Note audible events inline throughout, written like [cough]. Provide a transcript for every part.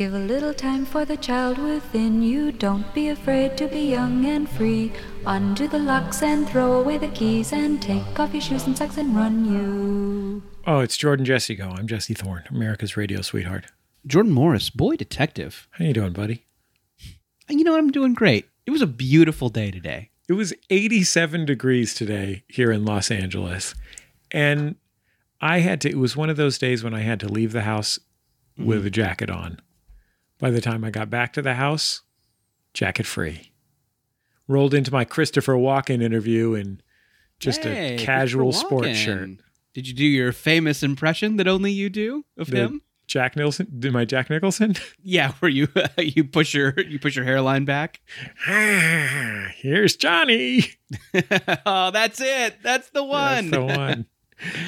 Give a little time for the child within you. Don't be afraid to be young and free. Undo the locks and throw away the keys and take off your shoes and socks and run you. Oh, it's Jordan Jesse Go. I'm Jesse Thorne, America's radio sweetheart. Jordan Morris, boy detective. How you doing, buddy? You know what? I'm doing great. It was a beautiful day today. It was 87 degrees today here in Los Angeles. And I had to, it was one of those days when I had to leave the house with a jacket on. By the time I got back to the house, jacket free. Rolled into my Christopher Walken interview in just Hey, a casual sports shirt. Did you do your famous impression that only you do of The him? Jack Nicholson, did my Jack Nicholson? [laughs] Yeah, [laughs] where you uh, you push your you push your hairline back. Ah, here's Johnny. [laughs] oh, that's it. That's the one. That's the one.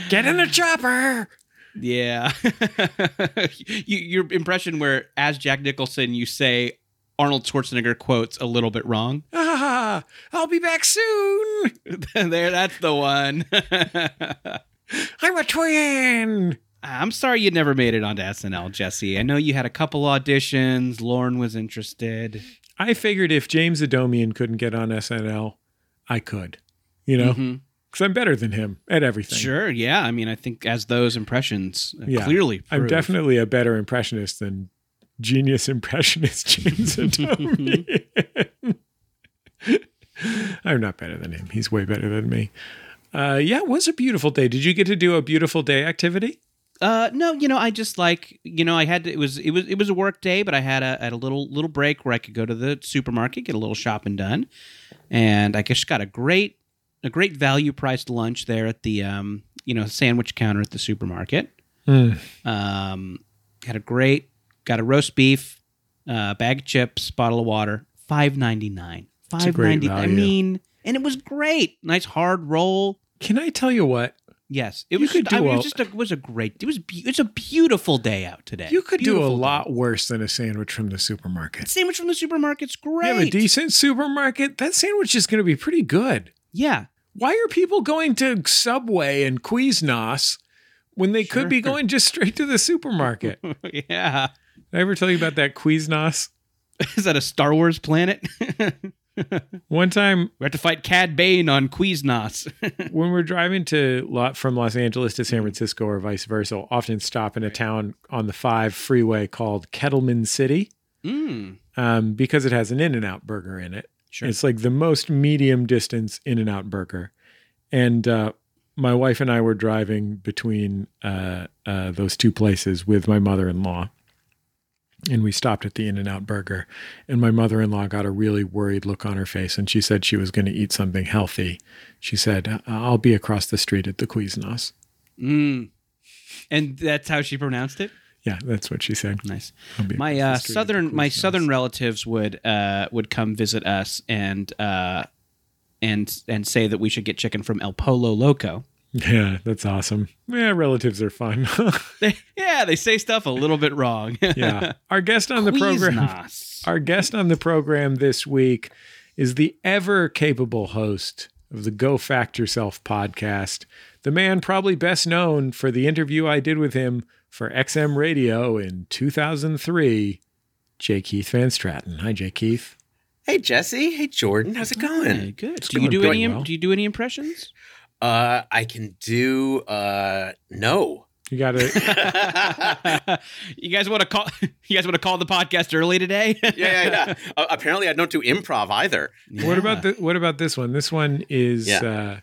Get in the chopper. Yeah. [laughs] you, your impression where as Jack Nicholson you say Arnold Schwarzenegger quotes a little bit wrong. Ah, [laughs] I'll be back soon. [laughs] there, that's the one. I'm a twin. I'm sorry you never made it onto SNL, Jesse. I know you had a couple auditions. Lorne was interested. I figured if James Adomian couldn't get on SNL, I could. You know, because. I'm better than him at everything. Sure, yeah. I mean, I think as those impressions uh, Yeah. clearly I'm definitely a better impressionist than genius impressionist [laughs] James. [laughs] I'm not better than him. He's way better than me. Uh, yeah, it was a beautiful day. Did you get to do a beautiful day activity? Uh, no, you know, I just like you know, I had to, it was it was it was a work day, but I had a had a little little break where I could go to the supermarket, get a little shopping done, and I just got a great a great value priced lunch there at the um you know sandwich counter at the supermarket. Hmm. Um, had a great got a roast beef, uh, bag of chips, bottle of water, five ninety nine. Five ninety. I mean, and it was great. Nice hard roll. Can I tell you what? Yes, it You was. could I do mean, it a- was just a, it was a great. It was. Be, it's a beautiful day out today. You could do a Beautiful day. lot worse than a sandwich from the supermarket. Sandwich from the supermarket's You great. have a decent supermarket, that sandwich is going to be pretty good. yeah, Why are people going to Subway and Quiznos when they could be going just straight to the supermarket? [laughs] yeah. Did I ever tell you about that Quiznos? [laughs] Is that a Star Wars planet? [laughs] One time we have to fight Cad Bane on Quiznos. when we're driving to Lo- from Los Angeles to San Francisco or vice versa, we'll often stop in a town on the 5 freeway called Kettleman City mm, um, because it has an In-N-Out burger in it. Sure. It's like the most medium distance In and Out burger. And uh, my wife and I were driving between uh, uh, those two places with my mother in law. And we stopped at the In and Out burger. And my mother in law got a really worried look on her face. And she said she was going to eat something healthy. She said, I'll be across the street at the Quiznos. mm. And that's how she pronounced it. Yeah, that's what she said. Nice. My uh, the street at the southern my southern relatives would uh, would come visit us and uh, and and say that we should get chicken from El Polo Loco. Yeah, that's awesome. Yeah, relatives are fun. [laughs] They, yeah, they say stuff a little bit wrong. [laughs] yeah. Our guest on the program. Quiznos. Our guest on the program this week is the ever capable host of the Go Fact Yourself podcast, the man probably best known for the interview I did with him for XM Radio in 2003, J. Keith Van Straaten. Hi, J. Keith. Hey Jesse, hey Jordan, how's it going? Hey, good. It's do you do any? well. Do you do any impressions? Uh, I can do uh no. You got to. [laughs] [laughs] you guys want to call? [laughs] You guys want to call the podcast early today? Yeah, yeah, yeah. uh, apparently, I don't do improv either. What about the, What about this one? This one is. Yeah. Uh,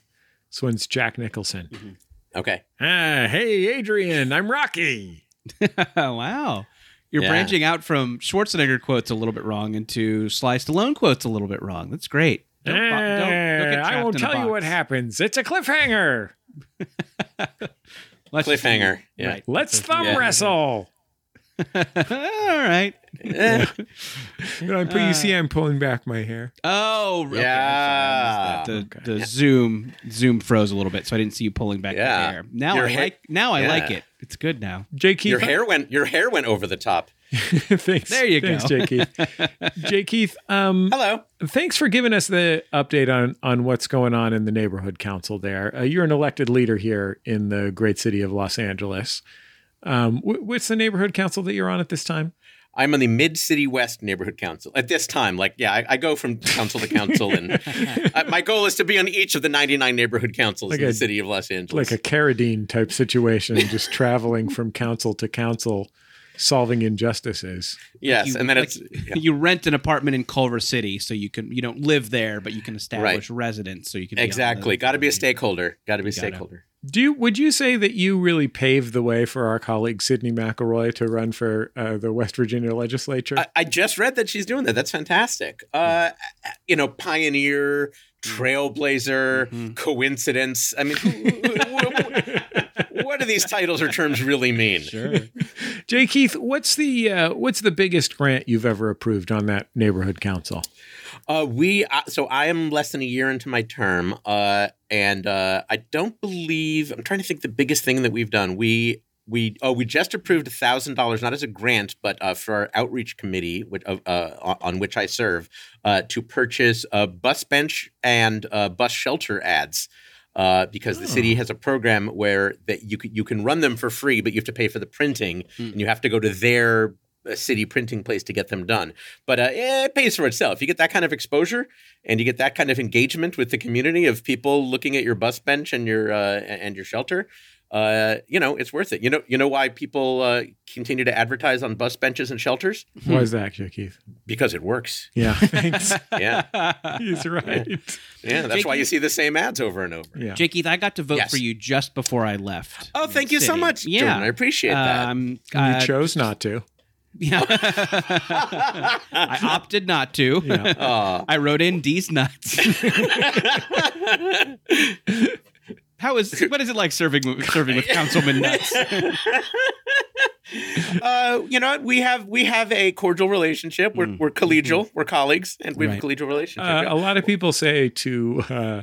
this one's Jack Nicholson. Okay. Ah, hey, Adrian, I'm Rocky. [laughs] wow. You're Yeah. branching out from Schwarzenegger quotes a little bit wrong into Sly Stallone quotes a little bit wrong. That's great. Don't bo- don't- don't get Ah, I won't tell you what happens. It's a cliffhanger. [laughs] Let's Cliffhanger. Yeah. Right. Let's thumb Yeah. wrestle. [laughs] All right. Eh, You, know, I'm- you see, I'm pulling back my hair. Oh, okay, Yeah. I'm sorry, I missed that. The, Okay. the zoom zoom froze a little bit, so I didn't see you pulling back Yeah. the hair. Now Your I hair- like. Now I Yeah. like it. It's good now. J. Keith. your hair went. Your hair went over the top. [laughs] thanks. There you thanks, go. J. Keith. [laughs] J. Keith, um, Hello. thanks for giving us the update on on what's going on in the neighborhood council there. Uh, you're an elected leader here in the great city of Los Angeles. Um, wh- what's the neighborhood council that you're on at this time? I'm on the Mid City West Neighborhood Council at this time. Like, yeah, I, I go from council to council, and [laughs] uh, my goal is to be on each of the 99 neighborhood councils Like in a- the city of Los Angeles. like a Carradine type situation, [laughs] just traveling from council to council, solving injustices. yes, You- and then like, it's yeah. you rent an apartment in Culver City, so you can you don't live there, but you can establish residence, so you can exactly got to be a stakeholder. Got to be a You gotta. stakeholder. Do you, would you say that you really paved the way for our colleague Sydnee McElroy to run for uh, the West Virginia legislature? I, I just read that she's doing that. That's fantastic. Uh, you know, pioneer, trailblazer, Mhm. coincidence. I mean, what do these titles or terms really mean? Sure. [laughs] J. Keith, what's the uh, what's the biggest grant you've ever approved on that neighborhood council? Uh, we uh, so I am less than a year into my term, uh, and uh, I don't believe I'm trying to think the biggest thing that we've done. We we oh we just approved a thousand dollars not as a grant but uh, for our outreach committee which, uh, uh, on which I serve uh, to purchase a bus bench and uh, bus shelter ads. Uh, because the city Oh. has a program where that you can, you can run them for free, but you have to pay for the printing, Hmm. and you have to go to their uh, city printing place to get them done. But uh, it pays for itself. You get that kind of exposure, and you get that kind of engagement with the community of people looking at your bus bench and your uh, and your shelter. Uh, you know, it's worth it. You know, you know why people uh, continue to advertise on bus benches and shelters Why is that, J. Keith? because it works. Yeah, [laughs] thanks. Yeah, He's right. yeah. That's why you see the same ads over and over. Yeah. Jake Keith, I got to vote Yes. for you just before I left. Oh, thank you so much, Yeah, Jordan. I appreciate that. Um, You uh, chose not to. Yeah. [laughs] I opted not to. Yeah. Aw. [laughs] I wrote in D's nuts. [laughs] How is what is it like serving serving with Councilman nuts? uh, you know, what? we have we have a cordial relationship. We're, Mm. we're collegial. We're colleagues, and we have Right. a collegial relationship. Uh, a lot of people say to uh,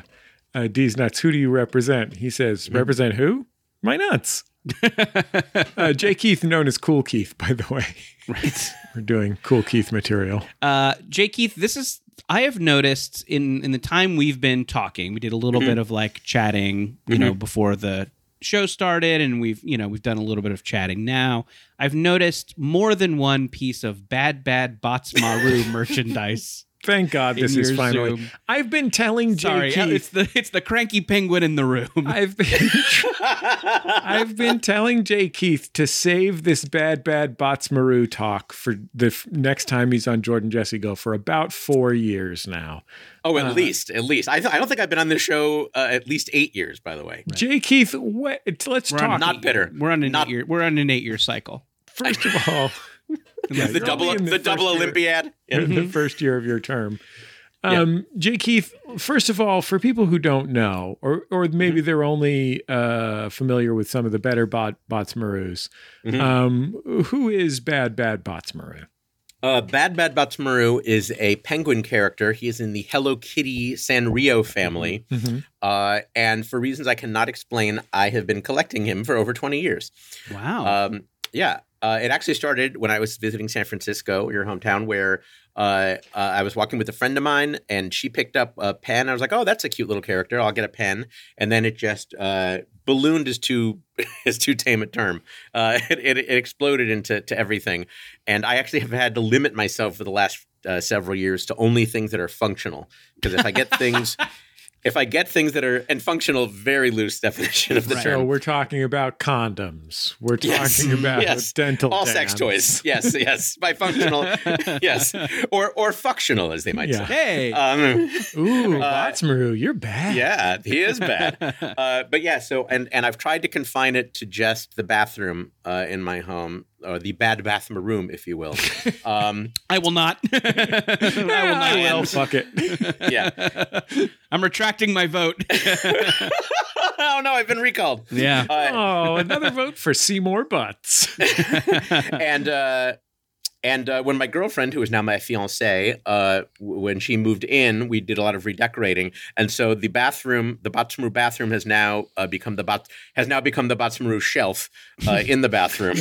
uh, D's nuts, "Who do you represent?" He says, Mm-hmm. "Represent who? My nuts." [laughs] uh, J. Keith, known as Cool Keith, by the way. [laughs] right. [laughs] We're doing Cool Keith material. Uh, J. Keith, this is I have noticed in in the time we've been talking, we did a little Mhm. bit of like chatting, you know, before the show started, and we've you know we've done a little bit of chatting now. I've noticed more than one piece of bad bad Badtz-Maru merchandise. Thank God this is finally. Zoom. I've been telling Jay Sorry, Keith. it's the it's the cranky penguin in the room. [laughs] I've been [laughs] I've been telling J. Keith to save this bad bad Badtz-Maru talk for the f- next time he's on Jordan Jesse Go for about four years now. oh, at uh, least, at least. I, th- I don't think I've been on this show uh, at least eight years. By the way, J. Keith, what, let's We're talk. on Not bitter. We're on an Not- eight year. We're on an eight year cycle. First of all, [laughs] Yeah, the double only in the, double first year- Olympiad. Yeah. [laughs] in the first year of your term. Um, J. Keith, first of all, for people who don't know, or or maybe they're only uh, familiar with some of the better bot Badtz-Marus, Mhm. um, who is bad bad Badtz-Maru? Uh, Bad Bad Badtz-Maru is a penguin character. He is in the Hello Kitty Sanrio family. Mhm. Uh, and for reasons I cannot explain, I have been collecting him for over 20 years. Wow. Um, yeah, uh, it actually started when I was visiting San Francisco, your hometown, where uh, uh, I was walking with a friend of mine, and she picked up a pen. I was like, "Oh, that's a cute little character. I'll get a pen." And then it just uh, ballooned is too [laughs] is too tame a term. Uh, [laughs] it, it, it exploded into to everything, and I actually have had to limit myself for the last uh, several years to only things that are functional. Because if I get things. [laughs] If I get things that are and functional, very loose definition of the Right. So term. we're talking about condoms. We're talking Yes. about Yes. dental all sex toys. Yes, yes. By functional, [laughs] yes, or or functional, as they might Yeah. hey. say. Um, Ooh, Uh, Badtz-Maru, you're bad. yeah, he is bad. [laughs] Uh, but yeah, so and and I've tried to confine it to just the bathroom uh, in my home, or the bad bathroom room, if you will. [laughs] Um, [laughs] I will not. I will not. I will. Fuck it. [laughs] yeah. I'm retracting my vote. oh no, I've been recalled. yeah. Uh, oh, another vote for Seymour Butts. and uh, and uh, when my girlfriend, who is now my fiance, uh, w- when she moved in, we did a lot of redecorating, and so the bathroom, the Badtz-Maru bathroom, has now uh, become the Bat- has now become the Badtz-Maru shelf uh, in the bathroom.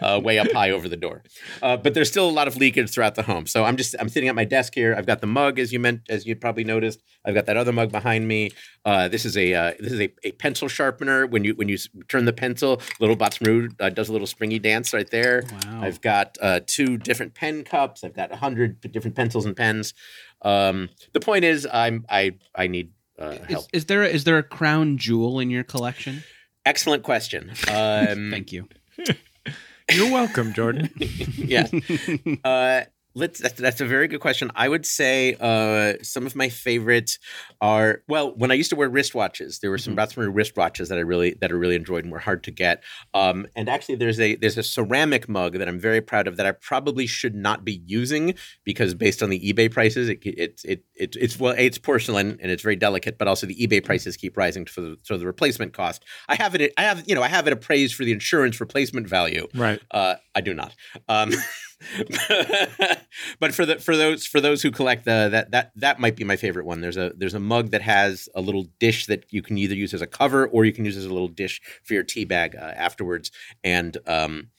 Uh, way up high over the door. Uh, but there's still a lot of leakage throughout the home. So I'm just I'm sitting at my desk here. I've got the mug, as you meant, as you probably noticed. I've got that other mug behind me. Uh, this is a uh, this is a, a pencil sharpener. When you when you turn the pencil, little Badtz-Maru uh, does a little springy dance right there. Wow. I've got uh, two different pen cups. I've got a hundred different pencils and pens. Um, the point is, I'm I I need uh, help. Is, is there a, is there a crown jewel in your collection? Excellent question. [laughs] Um, Thank you. [laughs] You're welcome, Jordan. [laughs] yeah. Uh, let's. That's, that's a very good question. I would say uh, some of my favorites are well. When I used to wear wristwatches, there were some Badtz-Maru wristwatches that I really that I really enjoyed and were hard to get. Um, and actually, there's a there's a ceramic mug that I'm very proud of that I probably should not be using because based on the eBay prices, it it it, it it's well it's porcelain and it's very delicate, but also the eBay prices keep rising for the so the replacement cost. I have it. I have you know I have it appraised for the insurance replacement value. Right. Uh, I do not. Um, [laughs] [laughs] but for the for those for those who collect the that that that might be my favorite one. There's a there's a mug that has a little dish that you can either use as a cover or you can use as a little dish for your tea bag uh, afterwards. And um,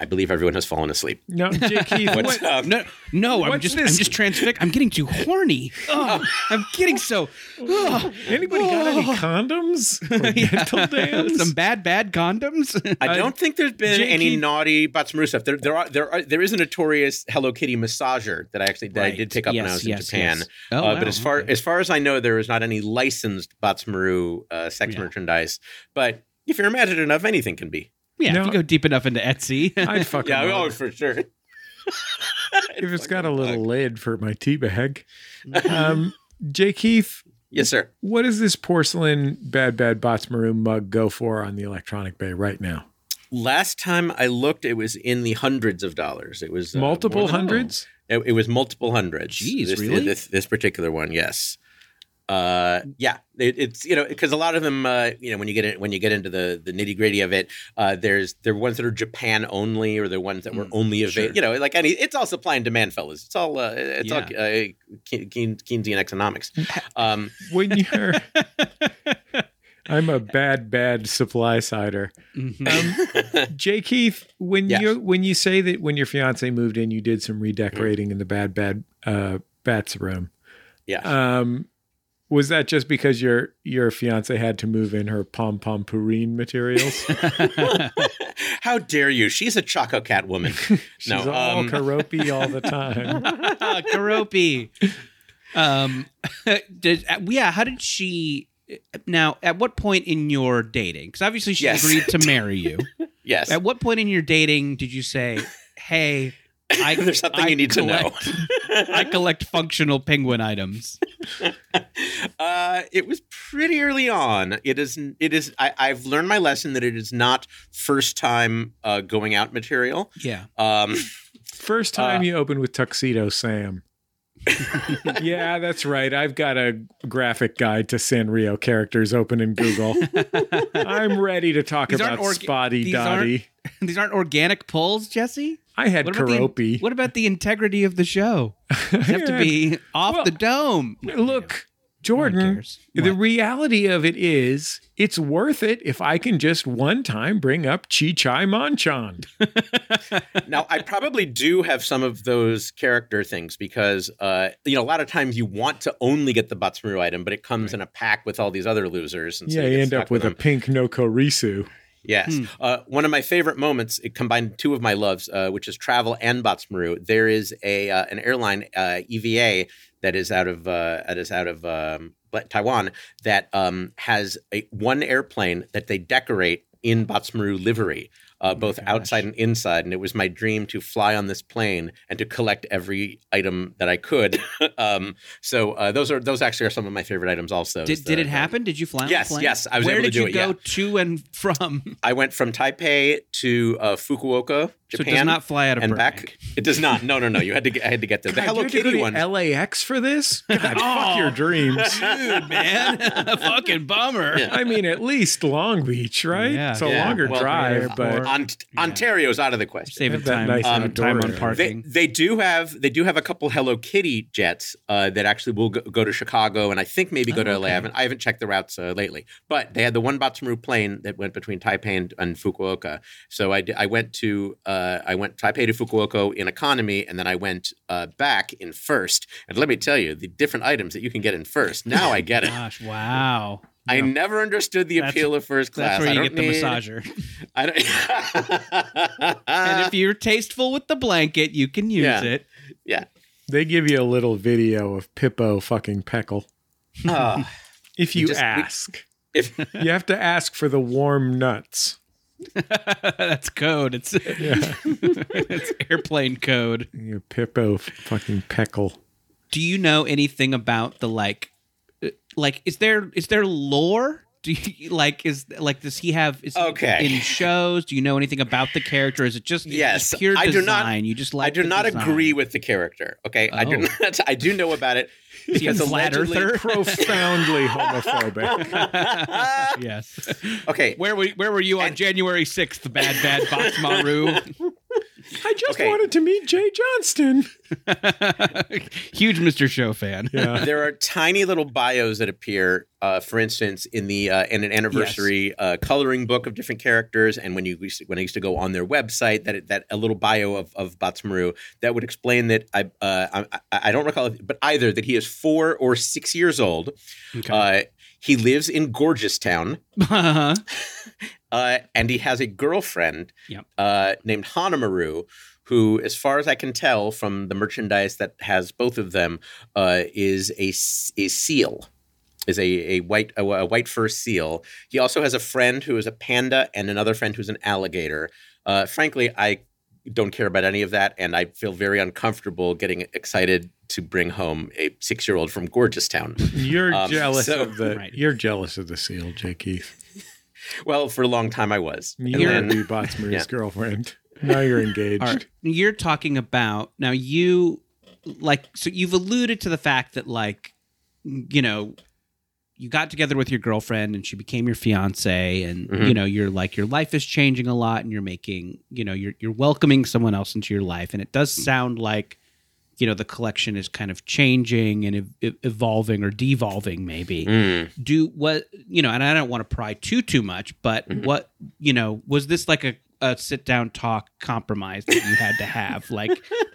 I believe everyone has fallen asleep. No, Jake [laughs] Keith. What's what- up? No, no, I'm just this? I'm just transfixed. I'm getting too horny. Oh, I'm getting so. Oh, Anybody got any condoms? [laughs] Or dental? Some bad bad condoms. I don't think there's been Jake any Keith- naughty Badtz-Maru stuff. There, there are, there are, there is a notorious Hello Kitty massager that I actually that I did pick up when I was yes, in Japan. yes. Oh, uh, wow, but as far okay. as far as I know, there is not any licensed Badtz-Maru uh, sex Yeah. merchandise. But if you're imaginative enough, anything can be. Yeah, No. if you go deep enough into Etsy. [laughs] I'd fuck Yeah, a mug. oh, for sure. [laughs] if it's got a little lid for my tea bag. Mm-hmm. Um, Jake Heath, Yes, sir. what does this porcelain Bad Bad Bots Maroon mug go for on the Electronic Bay right now? Last time I looked, it was in the hundreds of dollars. It was uh, Multiple hundreds? It, it was multiple hundreds. Jeez, this, really? This, this particular one, yes. Uh, yeah, it, it's you know because a lot of them, uh, you know, when you get in, when you get into the the nitty gritty of it, uh, there's there are ones that are Japan only, or the ones that were Mm, only available. sure. You know, like any, it's all supply and demand, fellas. It's all uh, it's all uh, Ke- Keyn- Keynesian economics. Um, When [laughs] you're. [laughs] I'm a bad, bad supply sider. Mhm. Um, Jake Heath, when Yes. you when you say that when your fiance moved in, you did some redecorating in the bad, bad uh, Bats room. yeah. Um, was that just because your your fiance had to move in her Pompompurin materials? [laughs] How dare you? She's a Chococat woman. [laughs] She's No, all um, Keroppi all the time. [laughs] Keroppi. Um, did, uh, yeah. How did she? Now, at what point in your dating? Because obviously she Yes. agreed to marry you. yes. At what point in your dating did you say, "Hey, I, [laughs] There's something I you need to know. [laughs] I collect functional penguin items." [laughs] Uh, it was pretty early on. It is. It is. I, I've learned my lesson that it is not first time uh, going out material. Yeah. Um, First time Uh, you opened with Tuxedo Sam. yeah, that's right. I've got a graphic guide to Sanrio characters open in Google. I'm ready to talk These about orga- Spotty these Dotty. These aren't organic pulls, Jesse. I had What about, the, Keroppi. what about the integrity of the show? [laughs] You have to be off Well, the dome. Look, Jordan, cares. the reality of it is it's worth it if I can just one time bring up Chi Chai Monchan. [laughs] now, I probably do have some of those character things because, uh, you know, a lot of times you want to only get the Badtz-Maru item, but it comes in a pack with all these other losers. And so yeah, you you end up with a pink no Korisu. Yes. Hmm. Uh, one of my favorite moments, it combined two of my loves, uh, which is travel and Badtz-Maru. There is a uh, an airline, uh, EVA, that is out of uh, that is out of um, Taiwan that um, has a one airplane that they decorate in Badtz-Maru livery, uh, both gosh. outside and inside. And it was my dream to fly on this plane and to collect every item that I could. [laughs] um, so uh, those are those actually are some of my favorite items. Also, Did, is did it happen? Did you fly on Yes, yes, I was Where able to did you go yeah. to and [laughs] from? I went from Taipei to uh, Fukuoka, So it does not fly out of and Burbank. back. It does not. No, no, no. You had to. Get, I had to get there. The God, Hello you had Kitty one. LAX for this? God, Oh. fuck your dreams. Dude, man, [laughs] fucking bummer. Yeah. I mean, at least Long Beach, right? Yeah. it's a Yeah. longer Well, drive, yeah. but Or- Ont- Ontario's out of the question. Saving Have time, nice um, outdoor time on area. They, they do have they do have a couple Hello Kitty jets uh, that actually will go, go to Chicago and I think maybe go Oh, to LA. I haven't, I haven't checked the routes uh, lately, but they had the one Badtz-Maru plane that went between Taipei and, and Fukuoka. So I, I went to uh, I went Taipei to Fukuoka in economy, and then I went uh, back in first. And let me tell you, the different items that you can get in first. [laughs] Now I get it. Gosh, wow. I never understood the That's- appeal of first class. That's where I you don't get the need- massager. [laughs] I don't. [laughs] and if you're tasteful with the blanket, you can use Yeah. it. yeah. they give you a little video of Pippo fucking Peckle. Oh, If We you just- we- ask, if you have to ask for the warm nuts. [laughs] That's code. It's Yeah, [laughs] it's airplane code. you Pippo fucking Peckle. Do you know anything about the like uh, like is there is there lore? Do you [laughs] like is like does he have is Okay. in shows? Do you know anything about the character? Is it just, is it Yes, just pure I do not- design? You just like I do the not design? agree with the character. Okay, I do Oh. not. I do know about it [laughs] he a because flat allegedly. earther? [laughs] Profoundly homophobic. yes. okay, Where were where were you on And- January sixth? Bad bad Badtz-Maru. I just Okay. wanted to meet Jay Johnston. [laughs] Huge Mr. Show fan. Yeah. [laughs] there are tiny little bios that appear. Uh, for instance, in the uh, in an anniversary uh, coloring book of different characters, and when you when I used to go on their website, that that a little bio of of Badtz-Maru that would explain that I uh, I, I don't recall, if- but either that he is four or six years old. Uh, he lives in Gorgeoustown. [laughs] Uh-huh. Uh, and he has a girlfriend Yep. uh, named Hanamaru, who, as far as I can tell from the merchandise that has both of them, uh, is a seal, is a, a white a, a white fur seal. He also has a friend who is a panda and another friend who's an alligator. Uh, frankly, I don't care about any of that, and I feel very uncomfortable getting excited to bring home a six year old from Gorgeoustown. You're Um, jealous so- of the. Right. You're jealous of the seal, J. Keith. Well, for a long time I was. And You're then- be Badtz-Maru's [laughs] yeah. girlfriend. Now you're engaged. All right. You're talking about now you like so you've alluded to the fact that like you know you got together with your girlfriend and she became your fiance and Mhm. you know you're like your life is changing a lot and you're making you know you're you're welcoming someone else into your life and it does sound like you know the collection is kind of changing and ev- ev- evolving or devolving maybe Mm. do what you know and i don't want to pry too too much but Mhm. what you know was this like a, a sit down talk compromise that you had to have like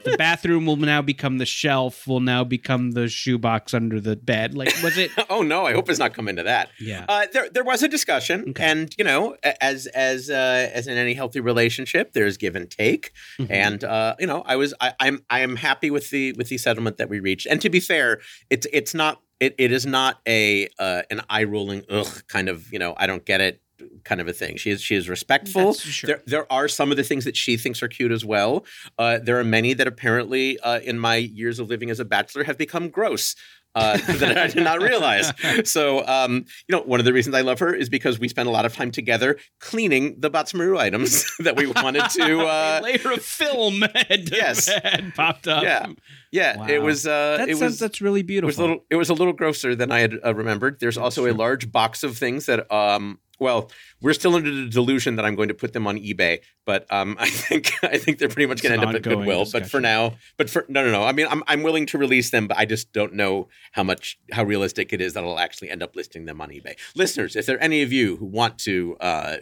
the bathroom will now become the shelf will now become the shoebox under the bed like was it [laughs] oh no, I hope it's not coming to that. yeah Uh, there, there was a discussion, Okay. and you know, as as uh, as in any healthy relationship, there's give and take, Mhm. and uh, you know, I was I, I'm I am happy with the with the settlement that we reached. And to be fair, it's it's not it, it is not a uh, an eye rolling ugh kind of you know I don't get it kind of a thing. She is she is respectful. Sure. There, there are some of the things that she thinks are cute as well. Uh, there are many that apparently, uh, in my years of living as a bachelor, have become gross uh, [laughs] that I did not realize. So, um, you know, one of the reasons I love her is because we spend a lot of time together cleaning the Badtz-Maru items [laughs] that we wanted to. [laughs] a Uh, layer of film had, Yes. had popped up Yeah. yeah, Wow. it was. Uh, that it sounds was. that's really It beautiful was a little. It was a little grosser than I had uh, remembered. There's also a large box of things that. Um, well, we're still under the delusion that I'm going to put them on eBay, but um, [laughs] I think I think they're pretty much going to end up at Goodwill. But for now, but for no, no, no. I mean, I'm I'm willing to release them, but I just don't know how much how realistic it is that I'll actually end up listing them on eBay. Listeners, if there are any of you who want to uh,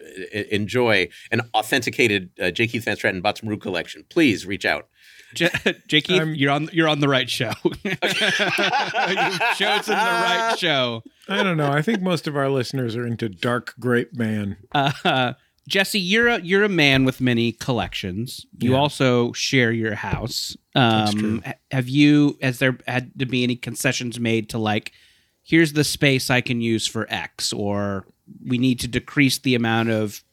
enjoy an authenticated uh, J. Keith Van Straaten Badtz-Maru collection, please reach out. J- [laughs] Jakey, I'm- you're on you're on the right show. [laughs] You've chosen the right [laughs] show. I don't know. I think most of our listeners are into dark grape man. Uh, Jesse, you're a you're a man with many collections. You Yeah. also share your house. Um, true. Have you? Has there had to be any concessions made to like, here's the space I can use for X, or we need to decrease the amount of,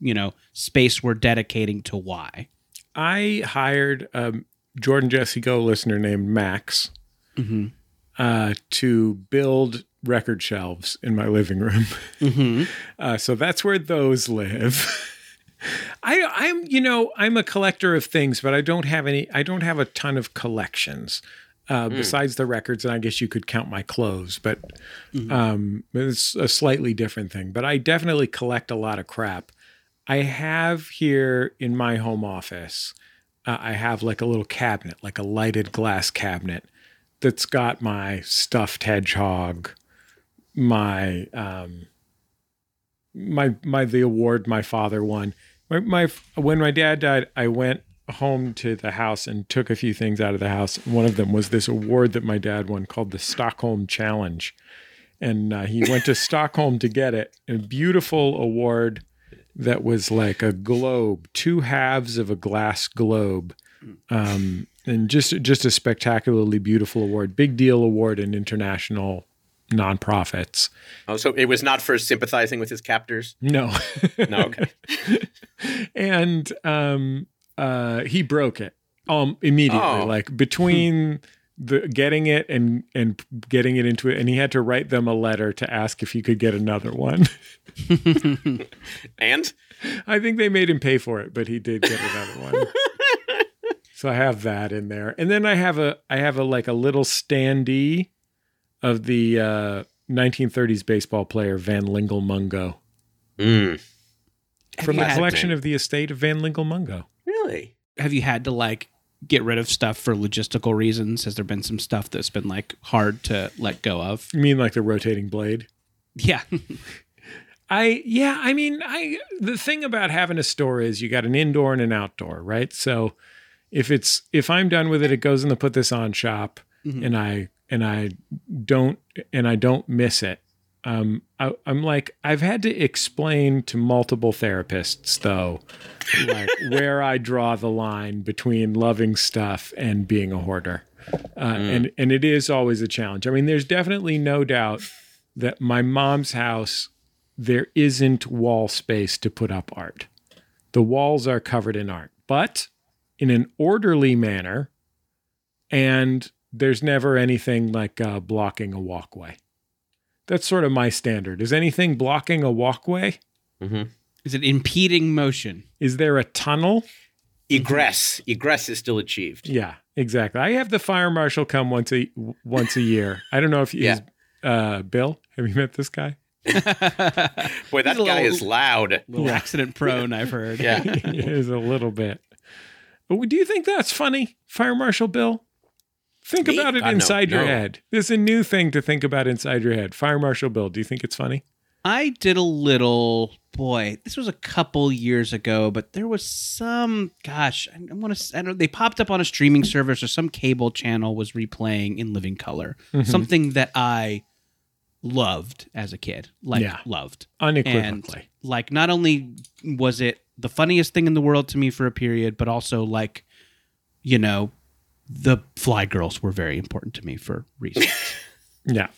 you know, space we're dedicating to Y. I hired a Jordan Jesse Go listener named Max Mm-hmm. uh, to build record shelves in my living room. Mm-hmm. [laughs] Uh, so that's where those live. [laughs] I, I'm, you know, I'm a collector of things, but I don't have any. I don't have a ton of collections uh, besides the records, and I guess you could count my clothes, but um, it's a slightly different thing. But I definitely collect a lot of crap. I have here in my home office. Uh, I have like a little cabinet, like a lighted glass cabinet, that's got my stuffed hedgehog, my um, my my the award my father won. My, my when my dad died, I went home to the house and took a few things out of the house. One of them was this award that my dad won called the Stockholm Challenge, and uh, he went to [laughs] Stockholm to get it. A beautiful award that was like a globe, two halves of a glass globe. Um, and just just a spectacularly beautiful award, big deal award in international nonprofits. Oh, so it was not for sympathizing with his captors. No, No, okay. [laughs] and um, uh, he broke it um immediately, Oh. like between the getting it and and getting it into it, and he had to write them a letter to ask if he could get another one. [laughs] [laughs] And I think they made him pay for it, but he did get another one. [laughs] so I have that in there, and then I have a I have a like a little standee of the uh, 1930s baseball player Van Lingle Mungo Mm, from the collection to- of the estate of Van Lingle Mungo. really? Have you had to like get rid of stuff for logistical reasons? Has there been some stuff that's been like hard to let go of? You mean like the rotating blade? Yeah. [laughs] I yeah, I mean, I the thing about having a store is you got an indoor and an outdoor, right? So if it's if I'm done with it, it goes in the put this on shop, Mhm. and I and I don't and I don't miss it. Um, I, I'm like I've had to explain to multiple therapists though, like [laughs] where I draw the line between loving stuff and being a hoarder, uh, and and it is always a challenge. I mean, there's definitely no doubt that my mom's house there isn't wall space to put up art. The walls are covered in art, but in an orderly manner, and there's never anything like uh, blocking a walkway. That's sort of my standard. Is anything blocking a walkway? hmm Is it impeding motion? Is there a tunnel? Egress. Egress is still achieved. Yeah, exactly. I have the fire marshal come once a once a year. I don't know if Yeah. he's uh, Bill. Have you met this guy? [laughs] Boy, that guy little- is loud. little Yeah. accident prone, I've heard. Yeah. [laughs] he is a little bit. But do you think that's funny, Fire Marshal Bill? Think Me? about it God, no. inside your No. head. This is a new thing to think about inside your head. Fire Marshal Bill, do you think it's funny? I did a little. Boy, this was a couple years ago, but there was some. Gosh, I want to. I don't. They popped up on a streaming service or some cable channel was replaying in living color Mhm. something that I loved as a kid. Like Yeah. loved. Unequivocally. Like not only was it the funniest thing in the world to me for a period, but also like, you know, the Fly Girls were very important to me for reasons. [laughs] yeah.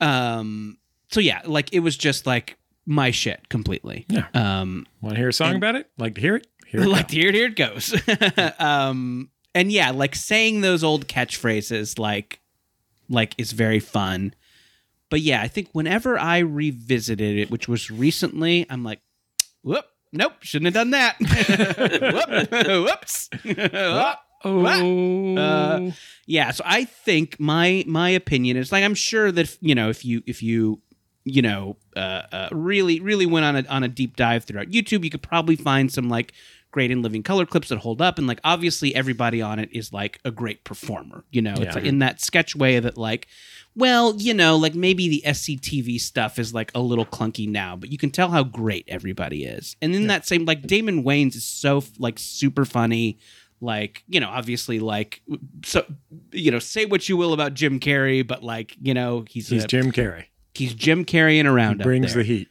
um. So yeah, like it was just like my shit completely. Yeah. Um. Want to hear a song And- about it? Like to hear it? Here it like goes. here, here it goes. [laughs] um. And yeah, like saying those old catchphrases, like, like is very fun. But yeah, I think whenever I revisited it, which was recently, I'm like, whoop, nope, shouldn't have done that. [laughs] Whoop, whoops. [laughs] Whoop. Oh. Uh, yeah so i think my my opinion is like i'm sure that you know if you if you you know uh, uh really really went on a on a deep dive throughout youtube you could probably find some like great in living color clips that hold up and like obviously everybody on it is like a great performer you know Yeah. it's like in that sketch way that like well you know like maybe the sctv stuff is like a little clunky now but you can tell how great everybody is. And in that same like damon wayans is so like super funny. Like you know obviously like so you know say what you will about jim carrey but like you know he's He's a- Jim Carrey. he's jim carreying around He brings the heat.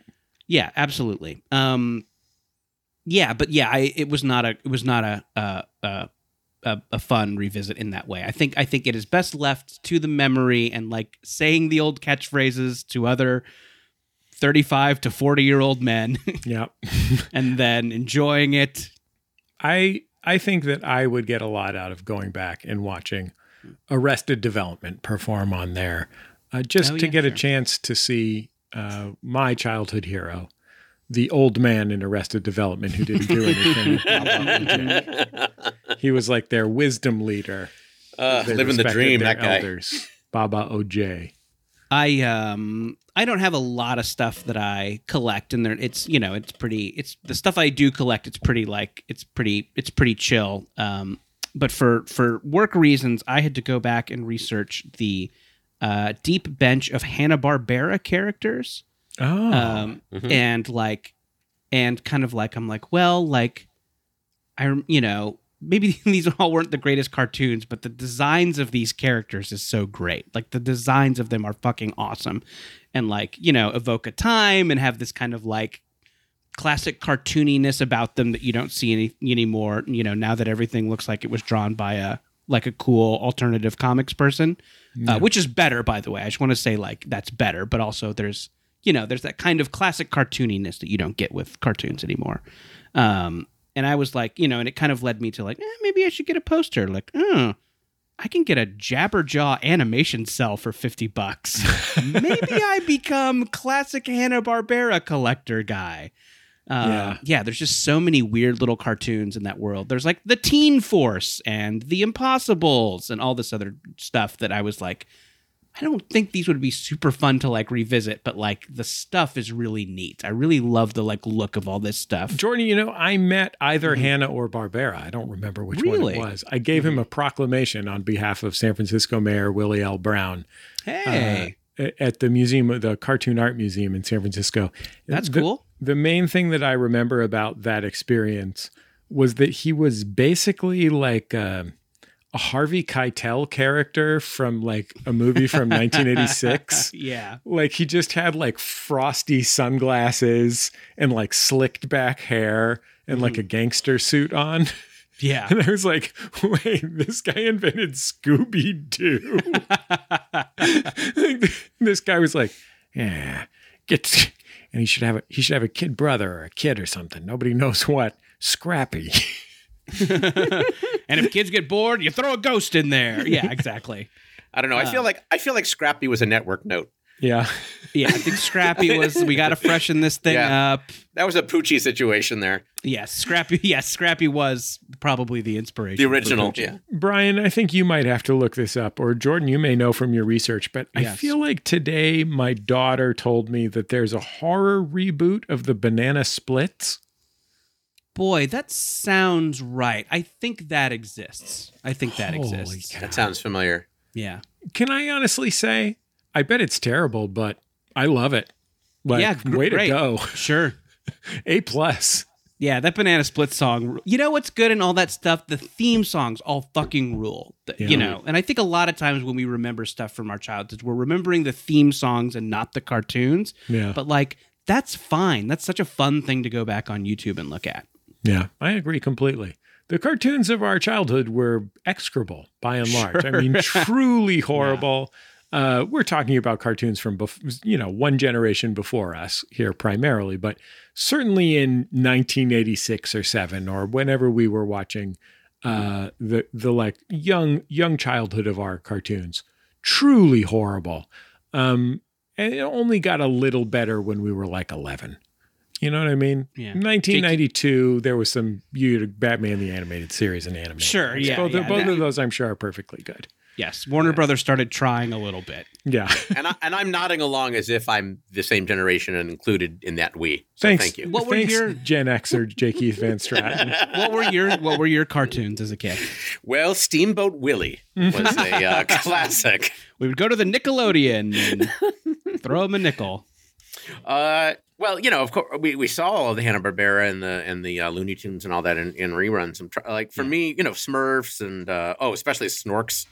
yeah absolutely. Um yeah but yeah i it was not a it was not a uh uh a, a fun revisit in that way. I think I think it is best left to the memory and like saying the old catchphrases to other 35 to 40 year old men [laughs] Yeah. [laughs] and then enjoying it. I I think that I would get a lot out of going back and watching Arrested Development perform on there, uh, just Oh, to yeah, get a chance to see uh, my childhood hero the old man in Arrested Development who didn't do anything. [laughs] he was like their wisdom leader. Uh, living the dream, that guy. Elders. Baba Oje. I um I don't have a lot of stuff that I collect and there it's you know it's pretty it's the stuff I do collect it's pretty like it's pretty it's pretty chill um but for for work reasons I had to go back and research the uh deep bench of Hanna-Barbera characters Oh, um Mhm. and like and kind of like I'm like well like I rem- you know maybe [laughs] these all weren't the greatest cartoons but the designs of these characters is so great. Like the designs of them are fucking awesome. And like you know evoke a time and have this kind of like classic cartooniness about them that you don't see any anymore you know now that everything looks like it was drawn by a like a cool alternative comics person. Uh, which is better by the way. I just want to say like that's better but also there's you know there's that kind of classic cartooniness that you don't get with cartoons anymore um and i was like you know and it kind of led me to like eh, maybe i should get a poster like oh i can get a jabberjaw animation cell for 50 bucks [laughs] maybe i become classic hanna-barbera collector guy uh, Yeah. yeah, there's just so many weird little cartoons in that world. There's like the Teen Force and the Impossibles and all this other stuff that I was like, I don't think these would be super fun to like revisit, but like the stuff is really neat. I really love the like look of all this stuff. Jordan, you know, I met either mm-hmm. Hanna or Barbera. I don't remember which one it was. I gave him mm-hmm. a proclamation on behalf of San Francisco Mayor Willie L. Brown uh, Hey, a- at the museum, the Cartoon Art Museum in San Francisco. that's The- cool. The main thing that I remember about that experience was that he was basically like a, a Harvey Keitel character from like a movie from [laughs] 1986. yeah. Like he just had like frosty sunglasses and like slicked back hair and like mm-hmm. a gangster suit on. Yeah. [laughs] And I was like, wait, this guy invented Scooby Doo. [laughs] this guy was like, yeah, get and he should have a he should have a kid brother or a kid or something. Nobody knows what. Scrappy. And if kids get bored, you throw a ghost in there. [laughs] Yeah, exactly. I don't know. I feel like I feel like Scrappy was a network note. Yeah. Yeah, I think Scrappy [laughs] was. We got to freshen this thing Yeah. up. That was a Poochie situation there. Yes, Scrappy. [laughs] Yes, Scrappy was probably the inspiration. The original. Yeah. Brian, I think you might have to look this up, or Jordan, you may know from your research, but I feel like today my daughter told me that there's a horror reboot of the Banana Splits. Boy, that sounds right. I think that exists. I think that Holy exists. cow. That sounds familiar. Yeah. Can I honestly say, I bet it's terrible, but I love it. Like, Yeah, gr- way great. to go. Sure. [laughs] A plus. Yeah, that banana split song. You know what's good and all that stuff? The theme songs all fucking rule. Yeah. You know, and I think a lot of times when we remember stuff from our childhoods, we're remembering the theme songs and not the cartoons. Yeah. But like, that's fine. That's such a fun thing to go back on YouTube and look at. Yeah, I agree completely. The cartoons of our childhood were execrable by and large. I mean, [laughs] truly horrible. Uh, we're talking about cartoons from, bef- you know, one generation before us here primarily, but certainly in 1986 or seven or whenever we were watching uh, the the like young young childhood of our cartoons, truly horrible. Um, and it only got a little better when we were like 11. You know what I mean? Yeah. 1992, there was some you Batman the animated series and anime. Sure, yeah, both, yeah. both of those I'm sure are perfectly good. Yes, Warner Brothers started trying a little bit. Yeah, [laughs] and I, and I'm nodding along as if I'm the same generation and included in that we. So thanks. thank you. What were thanks, your- Gen Xer J. Keith [laughs] Van Straaten? What were your What were your cartoons as a kid? Well, Steamboat Willie was a uh, [laughs] classic. We would go to the Nickelodeon and throw him a nickel. Uh, well, you know, of course, we, we saw all the Hanna Barbera and the and the uh, Looney Tunes and all that in, in reruns. I'm like for me, you know, Smurfs and uh, oh, especially Snorks.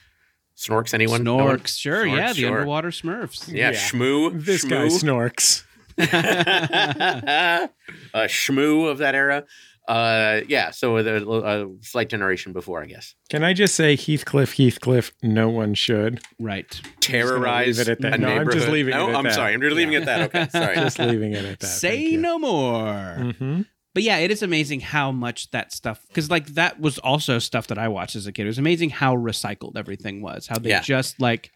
Snorks, anyone? No? Snorks, sure, Snorks, yeah, the sure. underwater Smurfs. Yeah, Yeah. Shmoo. This guy snorks. [laughs] a Shmoo of that era. Uh, yeah, so a, uh, slight generation before, I guess. Can I just say Heathcliff, Heathcliff? No one should. Right. Terrorize it at that. a No, I'm just leaving no, it at I'm that. sorry. I'm just leaving it at that. Okay, [laughs] sorry. Just leaving it at that. Say no more. hmm But yeah, it is amazing how much that stuff because like that was also stuff that I watched as a kid. It was amazing how recycled everything was. How they Yeah. just like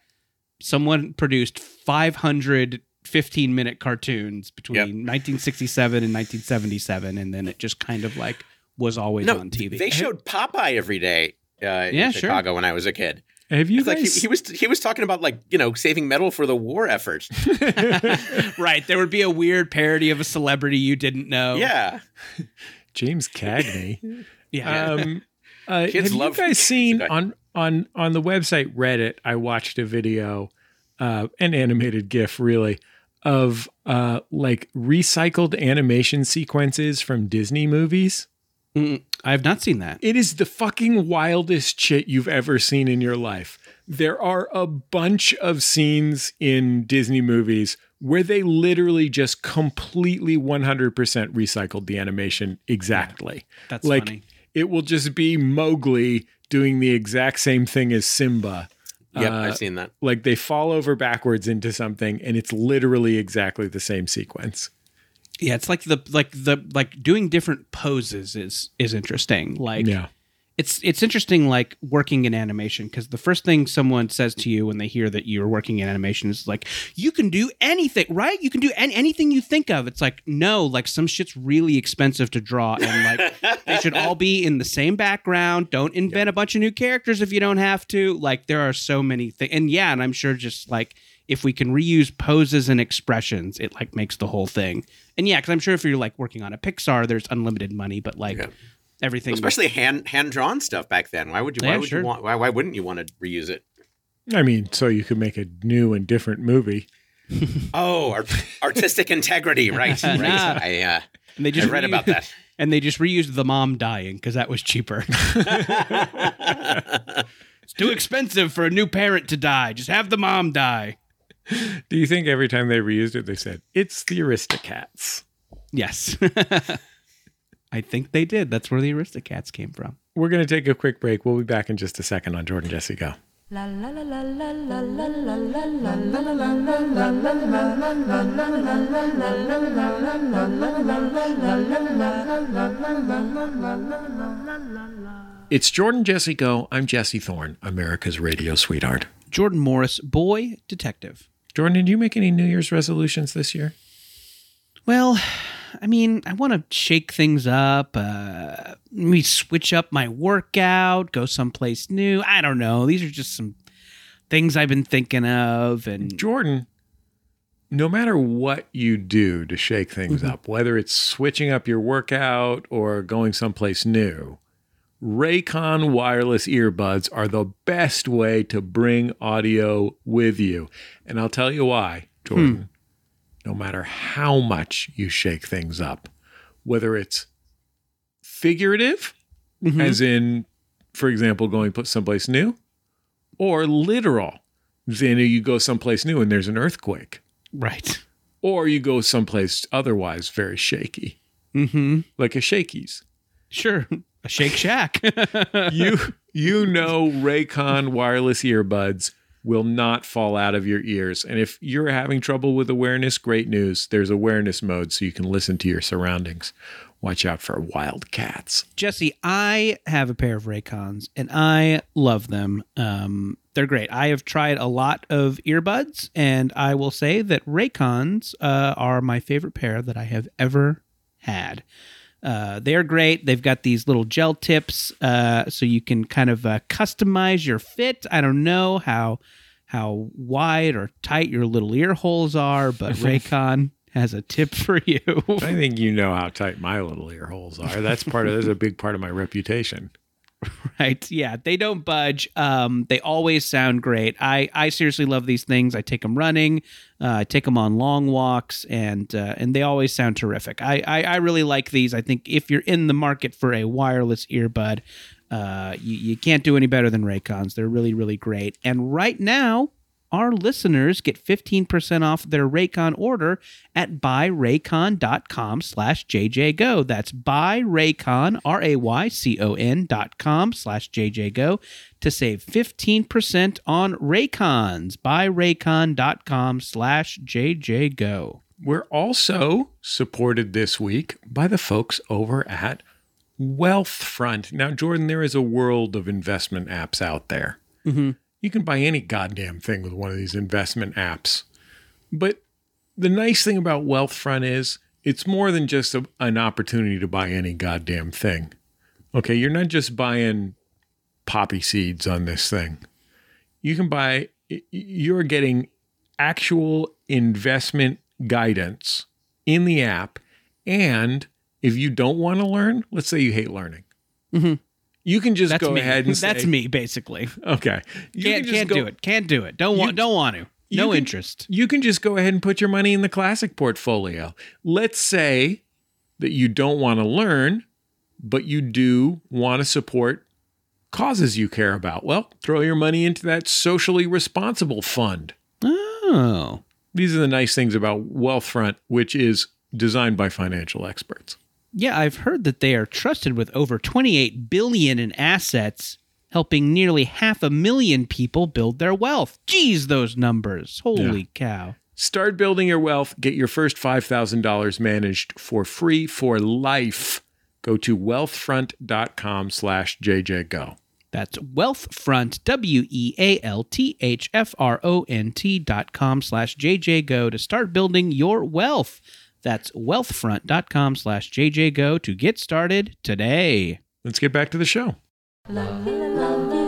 someone produced 500 15 minute cartoons between Yep. 1967 and 1977 and then it just kind of like was always no, on TV. they showed Popeye every day uh, Yeah, in sure. Chicago when I was a kid. Have you It's like he, he was he was talking about like you know saving metal for the war effort. [laughs] [laughs] right, there would be a weird parody of a celebrity you didn't know. Yeah, [laughs] James Cagney. Yeah. Um, uh, Kids have love- you guys seen on on on the website Reddit? I watched a video, uh, an animated GIF, really, of uh, like recycled animation sequences from Disney movies. Mm, I have not seen that. It is the fucking wildest shit you've ever seen in your life. There are a bunch of scenes in Disney movies where they literally just completely 100% recycled the animation exactly. That's like funny. it will just be Mowgli doing the exact same thing as Simba. Yep, Uh, I've seen that. Like they fall over backwards into something and it's literally exactly the same sequence. Yeah, it's like the like the like doing different poses is is interesting. Like yeah. It's it's interesting like working in animation because the first thing someone says to you when they hear that you're working in animation is like you can do anything right? You can do an- anything you think of. It's like no like some shit's really expensive to draw and like they should all be in the same background. Don't invent a bunch of new characters if you don't have to. Like there are so many things and yeah and i'm sure just like if we can reuse poses and expressions it like makes the whole thing. And yeah because i'm sure if you're like working on a pixar there's unlimited money but like Yeah. Everything Especially hand hand drawn stuff back then. Why would you? Why Yeah, would sure. you want? Why, why wouldn't you want to reuse it? I mean, so you could make a new and different movie. [laughs] Oh, art, artistic integrity, [laughs] right? right. Nah. I, uh, And they I just read reu- about that. [laughs] And they just reused the mom dying because that was cheaper. it's too expensive for a new parent to die. Just have the mom die. Do you think every time they reused it, they said, it's the Aristocats? Yes. I think they did. That's where the Aristocats came from. We're going to take a quick break. We'll be back in just a second on Jordan Jesse Go. La la la la la la la la la la la la la la It's Jordan Jesse Go. I'm Jesse Thorne, America's radio sweetheart. Jordan Morris, boy detective. Jordan, did you make any New Year's resolutions this year? Well, I mean, I want to shake things up. Uh, maybe switch up my workout, go someplace new. I don't know. These are just some things I've been thinking of. And Jordan, no matter what you do to shake things up, whether it's switching up your workout or going someplace new, Raycon wireless earbuds are the best way to bring audio with you. And I'll tell you why, Jordan. No matter how much you shake things up, whether it's figurative, as in, for example, going put someplace new, or literal, then you go someplace new and there's an earthquake, right. or you go someplace otherwise very shaky, Mm-hmm. like a shakies. Sure. A Shake Shack. [laughs] you you know Raycon wireless earbuds will not fall out of your ears. And if you're having trouble with awareness, great news. There's awareness mode so you can listen to your surroundings. Watch out for wild cats. Jesse, I have a pair of Raycons and I love them. Um, they're great. I have tried a lot of earbuds and I will say that Raycons uh, are my favorite pair that I have ever had. Uh, they're great. They've got these little gel tips, uh, so you can kind of uh, customize your fit. I don't know how how wide or tight your little ear holes are, but [laughs] Raycon has a tip for you. I think you know how tight my little ear holes are. That's part of that's a big part of my reputation. [laughs] right? Yeah they don't budge. Um they always sound great. I i seriously love these things. I take them running uh, i take them on long walks and uh, and they always sound terrific. I, I i really like these. I think if you're in the market for a wireless earbud uh you, you can't do any better than raycons. They're really really great. And right now our listeners get 15% off their Raycon order at buyraycon.com slash jjgo. That's buyraycon, R-A-Y-C-O-N dot com slash jjgo to save 15% on Raycons. Buyraycon.com slash jjgo. We're also supported this week by the folks over at Wealthfront. Now, Jordan, there is a world of investment apps out there. Mhm. You can buy any goddamn thing with one of these investment apps. But the nice thing about Wealthfront is it's more than just a, an opportunity to buy any goddamn thing. Okay, you're not just buying poppy seeds on this thing. You can buy, you're getting actual investment guidance in the app. And if you don't want to learn, let's say you hate learning, Mhm. You can just That's go me. ahead and [laughs] say, That's me, basically. Okay, you Can't can just can't go- do it. Can't do it. Don't want. Don't want to. No can- interest. You can just go ahead and put your money in the classic portfolio. Let's say that you don't want to learn, but you do want to support causes you care about. Well, throw your money into that socially responsible fund. Oh. These are the nice things about Wealthfront, which is designed by financial experts. Yeah, I've heard that they are trusted with over 28 billion in assets, helping nearly half a million people build their wealth. Geez, those numbers. Holy cow. Start building your wealth. Get your first $5,000 managed for free for life. Go to wealthfront.com slash jjgo. That's Wealthfront, W E A L T H F R O N T dot com slash JJGo to start building your wealth. That's wealthfront.com slash jjgo to get started today. Let's get back to the show. Love you, love you.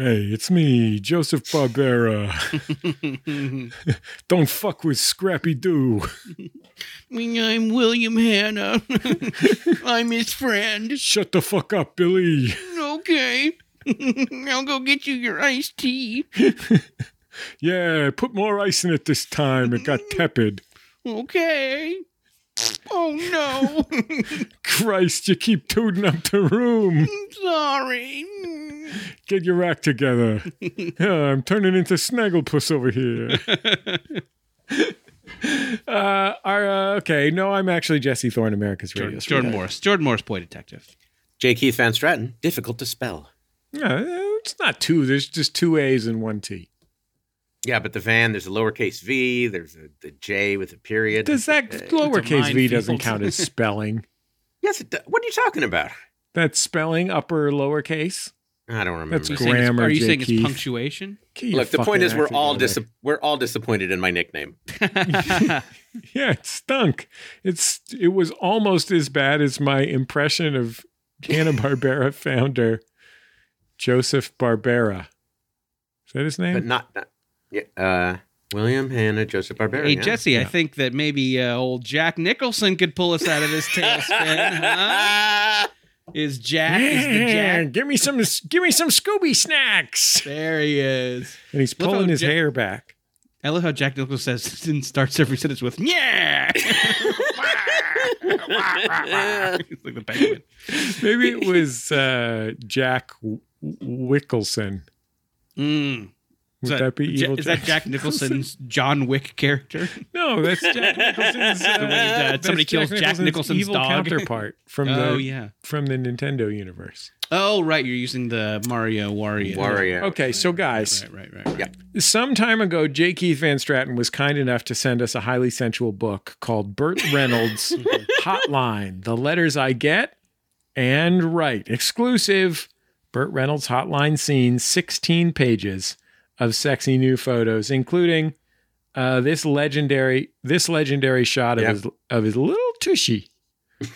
Hey, it's me, Joseph Barbera. [laughs] [laughs] Don't fuck with Scrappy Doo. [laughs] I'm William Hanna. [laughs] I'm his friend. Shut the fuck up, Billy. Okay. [laughs] I'll go get you your iced tea. [laughs] Yeah, put more ice in it this time. It got tepid. Okay. Oh no. Christ, you keep tooting up the room. Sorry. Get your act together. Yeah, I'm turning into Snagglepuss over here. [laughs] uh, our, uh, okay, no, I'm actually Jesse Thorne, America's Radio. Jordan, Jordan. Morris. Jordan Morris, boy detective. J. Keith Van Straaten, difficult to spell. Yeah, it's not two. There's just two A's and one T. Yeah, but the van, there's a lowercase v, there's a the J with a period. Does that Uh, lowercase v doesn't count as [laughs] spelling? yes, it does. What are you talking about? That's spelling upper lowercase. I don't remember. That's Are you saying it's- Grammar, Are you Jay saying Keith. it's punctuation? Get Look, the point is we're all dis- we're all disappointed in my nickname. [laughs] [laughs] Yeah, it stunk. It's it was almost as bad as my impression of Hanna Barbera [laughs] founder Joseph Barbera. Is that his name? But not, not yeah, uh, William Hanna Joseph Barbera. Hey, yeah. Jesse, I think that maybe uh, old Jack Nicholson could pull us out of this tailspin, huh? Is Jack, is the Jack? give me some give me some Scooby snacks. There he is. And he's pulling his Ja- hair back. I love how Jack Nicholson says [laughs] and starts every sentence with "Yeah." [laughs] He's like the penguin. Maybe it was uh, Jack W- Wickelson. Mm. Is Would that, be Ja- evil? is that Jack Nicholson's John Wick character? [laughs] No, that's Jack Nicholson's. [laughs] Uh, The way that, uh, that's somebody kills Jack Nicholson's evil dog. counterpart from oh the yeah. from the Nintendo universe. Oh right, you're using the Mario Wario. Wario. Okay, so guys, Right, right, right, right. Yeah. some time ago, J. Keith Van Straaten was kind enough to send us a highly sensual book called Burt [laughs] Reynolds Hotline: The Letters I Get and Write. Exclusive Burt Reynolds Hotline scenes, 16 pages of sexy new photos, including uh, this legendary this legendary shot of Yep. his of his little tushy.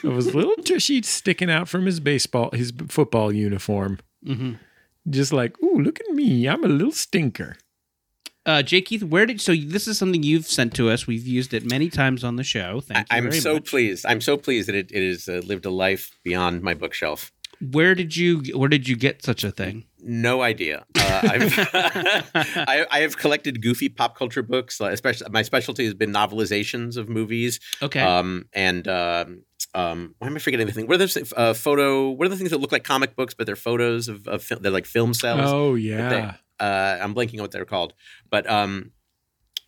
Of his little [laughs] tushy sticking out from his baseball, his football uniform. Mhm. Just like, ooh, look at me. I'm a little stinker. Uh, Jay Keith, where did so this is something you've sent to us? We've used it many times on the show. Thank you I'm very so much. pleased. I'm so pleased that it, it has uh, lived a life beyond my bookshelf. Where did you where did you get such a thing? No idea. Uh, I've, [laughs] I, I have collected goofy pop culture books. Especially, my specialty has been novelizations of movies. Okay. Um, and um, um, why am I forgetting the thing? What are those uh, photo? What are the things that look like comic books, but they're photos of, of fil- they're like film cells? Oh yeah. they- uh, I'm blanking on what they're called, but um,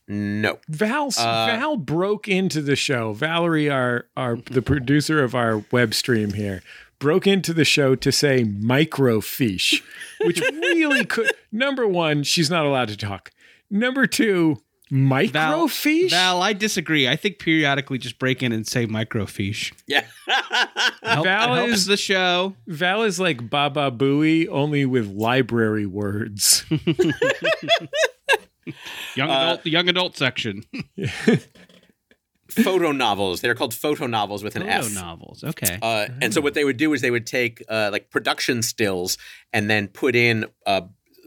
no. Val Uh, Val broke into the show. Valerie, our our the producer of our web stream here, broke into the show to say microfiche, which really could. Number one, she's not allowed to talk. Number two, Microfiche? Val, I disagree. I think periodically just break in and say microfiche. Yeah. Help, Val it is- the show. Val is like Baba Booey, only with library words. [laughs] Young Uh, adult, the young adult section. [laughs] photo novels. They're called photo novels with an S. Photo F. novels. Okay. Uh, and so what they would do is they would take uh, like production stills and then put in uh,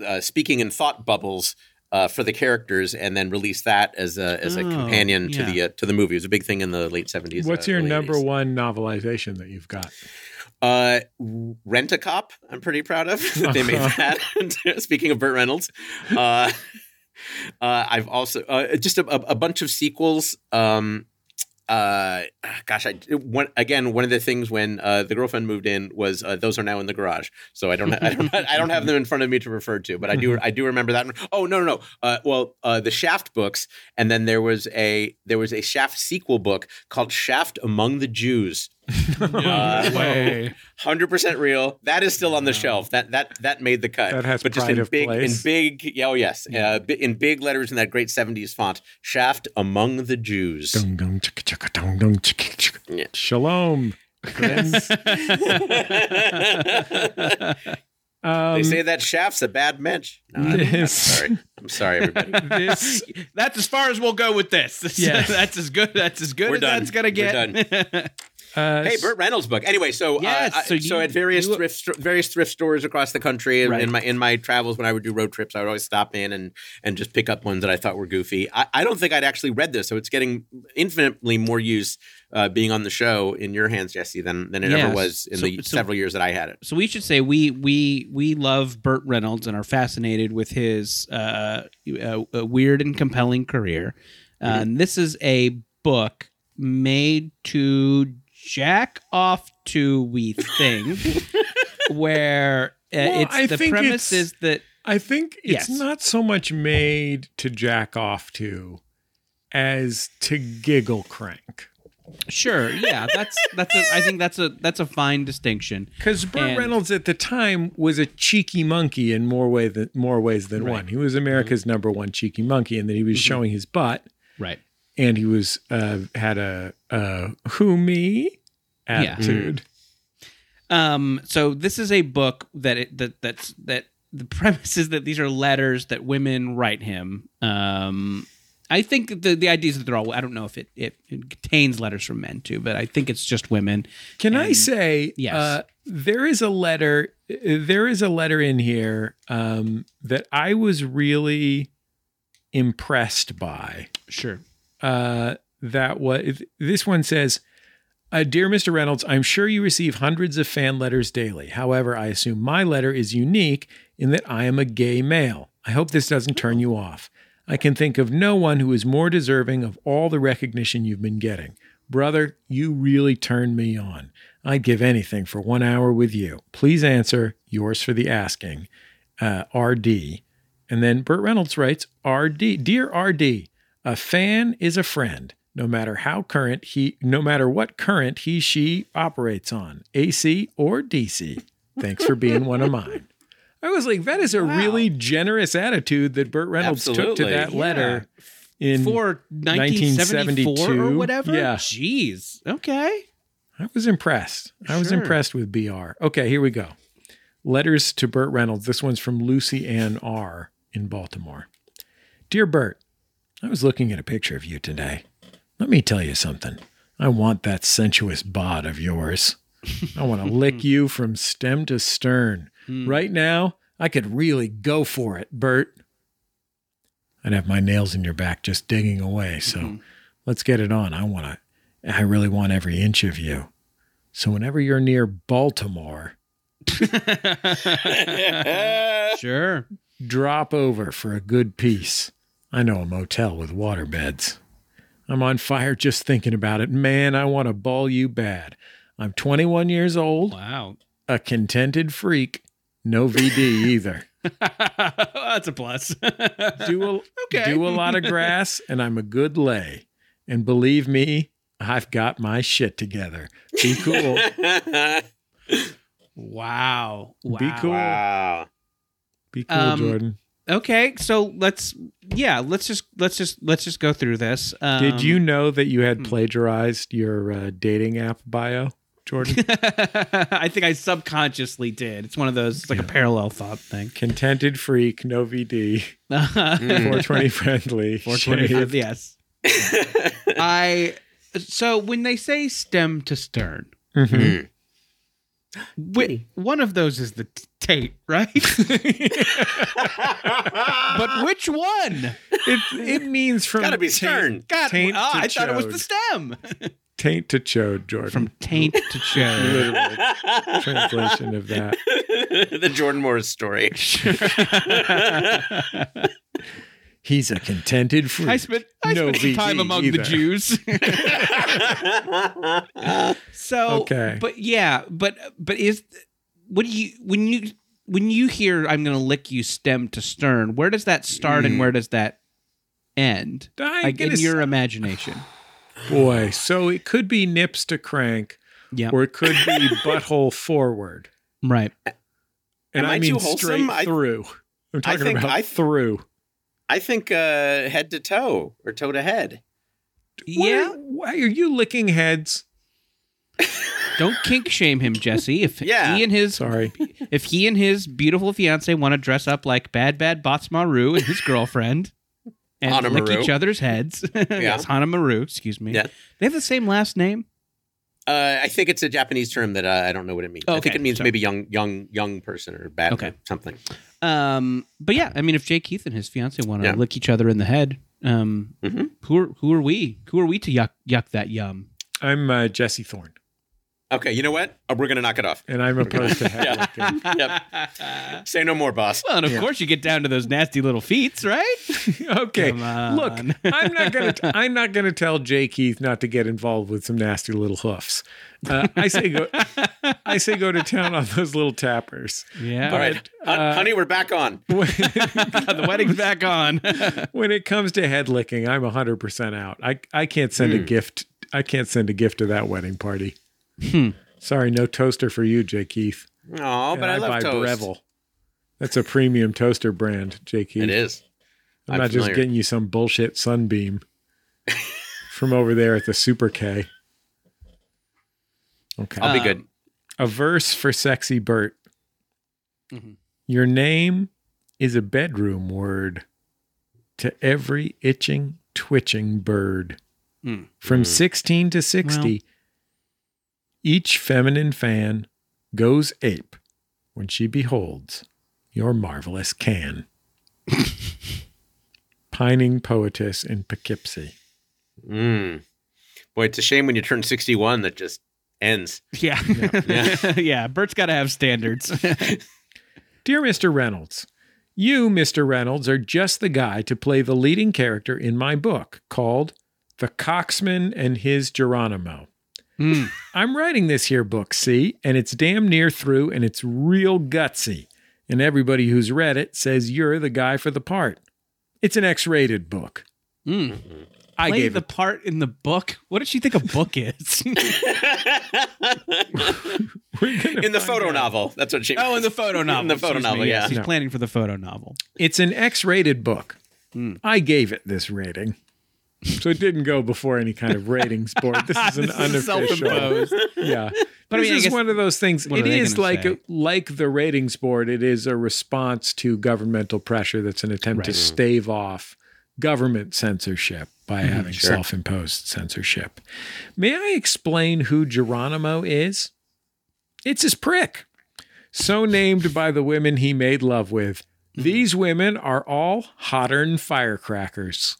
uh, speaking and thought bubbles uh, for the characters, and then release that as a as a Oh, companion to yeah. the uh, to the movie. It was a big thing in the late seventies. What's your number one novelization that you've got? Uh, Rent a Cop. I'm pretty proud of that [laughs] they made that. [laughs] Speaking of Burt Reynolds, uh, uh, I've also uh, just a, a, bunch of sequels. Um, uh, gosh, I one again one of the things when uh, the girlfriend moved in was uh, those are now in the garage. So I don't I don't I don't have them in front of me to refer to, but I do I do remember that. One. Oh no no no. Uh, well, the Shaft books, and then there was a there was a Shaft sequel book called Shaft Among the Jews. [laughs] No [laughs] way. Hundred percent real. That is still on the shelf. That that that made the cut. That has but just in of big place. in big. Yeah, oh yes, uh, in big letters in that great seventies font. Shaft among the Jews. Dung, dung, chicka, chicka, dung, dung, chicka, chicka. Yeah. Shalom. [laughs] Um, they say that Shaft's a bad mensch. No, I'm, I'm sorry. I'm sorry, everybody. this that's as far as we'll go with this. Yeah. that's as good. That's as good We're as done. that's gonna We're get. Uh, Hey, Burt Reynolds book. Anyway, so Yes, uh, so so, at various you- thrift st- various thrift stores across the country in- Right. in my in my travels when I would do road trips, I would always stop in and and just pick up ones that I thought were goofy. I, I don't think I'd actually read this, so it's getting infinitely more use uh, being on the show in your hands, Jesse, than than it Yes. ever was in So- the so- several years that I had it. so we should say we we we love Burt Reynolds and are fascinated with his uh, uh, uh, weird and compelling career. Uh, Mm-hmm. and this is a book made to jack off to, we think, [laughs] where uh, Well, it's I the think premise it's- is that I think it's Yes. not so much made to jack off to as to giggle crank. sure, yeah, that's that's a, I think that's a that's a fine distinction. Because Burt And- Reynolds at the time was a cheeky monkey in more way than more ways than Right. one. He was America's number one cheeky monkey, and then he was showing his butt, Right. And he was uh, had a, a who me attitude. Um, so this is a book that it, that that's that the [laughs] premise is that these are letters that women write him. Um, I think the the idea is that they're all. I don't know if it, it, it contains letters from men too, but I think it's just women. Can I say, Yes. uh, there is a letter. uh, There is a letter in here um, that I was really impressed by. Sure. Uh, that was this one says, uh, "Dear Mr. Reynolds, I'm sure you receive hundreds of fan letters daily. However, I assume my letter is unique in that I am a gay male. I hope this doesn't turn you off. I can think of no one who is more deserving of all the recognition you've been getting. Brother, you really turned me on. I'd give anything for one hour with you. Please answer. Yours for the asking. Uh, RD." And then Burt Reynolds writes, RD, dear RD, a fan is a friend, no matter how current he, no matter what current he, she operates on, AC or DC. Thanks for being one of mine. I was like, that is a Wow. really generous attitude that Burt Reynolds took to Absolutely. that Yeah. letter in. For 1974 or whatever. yeah. Jeez. Okay. I was impressed. I was impressed with BR. Okay, here we go. Letters to Burt Reynolds. This one's from Lucy Ann R. in Baltimore. Dear Burt, I was looking at a picture of you today. Let me tell you something. I want that sensuous bod of yours. I want to [laughs] lick you from stem to stern. Hmm. Right now, I could really go for it, Burt. I'd have my nails in your back just digging away. So mm-hmm. let's get it on. I want to, I really want every inch of you. So whenever you're near Baltimore, [laughs] [laughs] Sure. drop over for a good piece. I know a motel with water beds. I'm on fire just thinking about it. Man, I want to ball you bad. I'm 21 years old, Wow. a contented freak, no VD [laughs] either. That's a plus. Do a, [laughs] Okay. do a lot of grass, and I'm a good lay. And believe me, I've got my shit together. Be cool. wow. [laughs] Wow. Be cool. wow. Be cool, Um, Jordan. Okay, so let's yeah, let's just let's just let's just go through this. Um, Did you know that you had plagiarized your uh, dating app bio, Jordan? [laughs] I think I subconsciously did. It's one of those. It's like a parallel thought thing. Contented freak, no VD, [laughs] Mm. 420 friendly. [laughs] 425. shaved. Yes. I. So when they say stem to stern, Mhm. Whi- one of those is the t- Tate, right? [laughs] but which one? It, it means from Gotta be taint- stern. God, Taint ah, to I thought it was the stem. Taint to chode, Jordan. From taint to chode. Literal translation of that. [laughs] the Jordan Morris story. [laughs] He's a contented freak. I spent I No spent some time VD among the. Jews. [laughs] so Okay. but yeah, but but is what do you when you when you hear I'm going to lick you stem to stern, where does that start and Mm. where does that end? I'm Like in your s- imagination. boy. So it could be nips to crank, Yeah. or it could be butthole forward. Right. And Am I I mean too straight I- through. I'm I talking think about I- through. I think uh, head to toe or toe to head. Yeah. Are, why are you licking heads? [laughs] Don't kink shame him, Jesse. If Yeah. he and his Sorry. if he and his beautiful fiance want to dress up like bad bad Badtz-Maru and his girlfriend [laughs] and Hana lick Maru. each other's heads. [laughs] yes, Hana Maru, excuse me. Yeah. They have the same last name. Uh, I think it's a Japanese term that uh, I don't know what it means. I think it means so- maybe young, young, young person or bad Okay. or something. Um, but yeah, I mean, if Jake Keith and his fiance want to Yeah. lick each other in the head, um, Mhm. who are who are we? Who are we to yuck yuck that yum? I'm uh, Jesse Thorne, Okay, you know what? Uh, we're gonna knock it off. and I'm opposed to head [laughs] Yeah. [laughs] Yep. Say no more, boss. Well, and of Yeah. course you get down to those nasty little feats, right? [laughs] okay. Look, I'm not gonna. T- I'm not gonna tell Jay Keith not to get involved with some nasty little hoofs. Uh, I say go. I say go to town on those little tappers. Yeah. All right, uh, honey, we're back on. the wedding's back on. when it comes to head licking, I'm 100% out. I I can't send a Hmm. gift. I can't send a gift to that wedding party. Hmm. Sorry, no toaster for you, Jay Keith. Oh, but And I, love buy toast. Breville. That's a premium toaster brand, Jay Keith. It is. I'm, I'm not familiar. just getting you some bullshit sunbeam [laughs] from over there at the Super K. Okay. I'll be Uh, good. a verse for sexy Burt. Mhm. Your name is a bedroom word to every itching, twitching bird. Hmm. From Hmm. 16 to 60, each feminine fan goes ape when she beholds your marvelous can. [laughs] Pining poetess in Poughkeepsie. Mm. Boy, it's a shame when you turn 61 that just ends. Yeah. Yeah. [laughs] yeah. Burt's got to have standards. [laughs] Dear Mr. Reynolds, you, Mr. Reynolds, are just the guy to play the leading character in my book called The Coxman and His Geronimo. Hmm. I'm writing this here book, see, and it's damn near through and it's real gutsy. And everybody who's read it says you're the guy for the part. It's an X rated book. Hmm. I Play gave the it. part in the book. What did she think a book is? [laughs] In the photo out. novel. That's what she oh, in the photo novel. [laughs] In the photo excuse novel, yes, yeah. She's No. planning for the photo novel. It's an X rated book. Hmm. I gave it this rating. So it didn't go before any kind of ratings board. This is an [laughs] This unofficial. self-imposed. yeah. [laughs] But I this mean, is guess- one of those things. what It are they is gonna like say? like the ratings board. It is a response to governmental pressure. That's an attempt to mm-hmm. stave off government censorship by mm-hmm. having Sure. self-imposed censorship. May I explain who Geronimo is? It's his prick, so named by the women he made love with. Mm-hmm. These women are all hotter than firecrackers.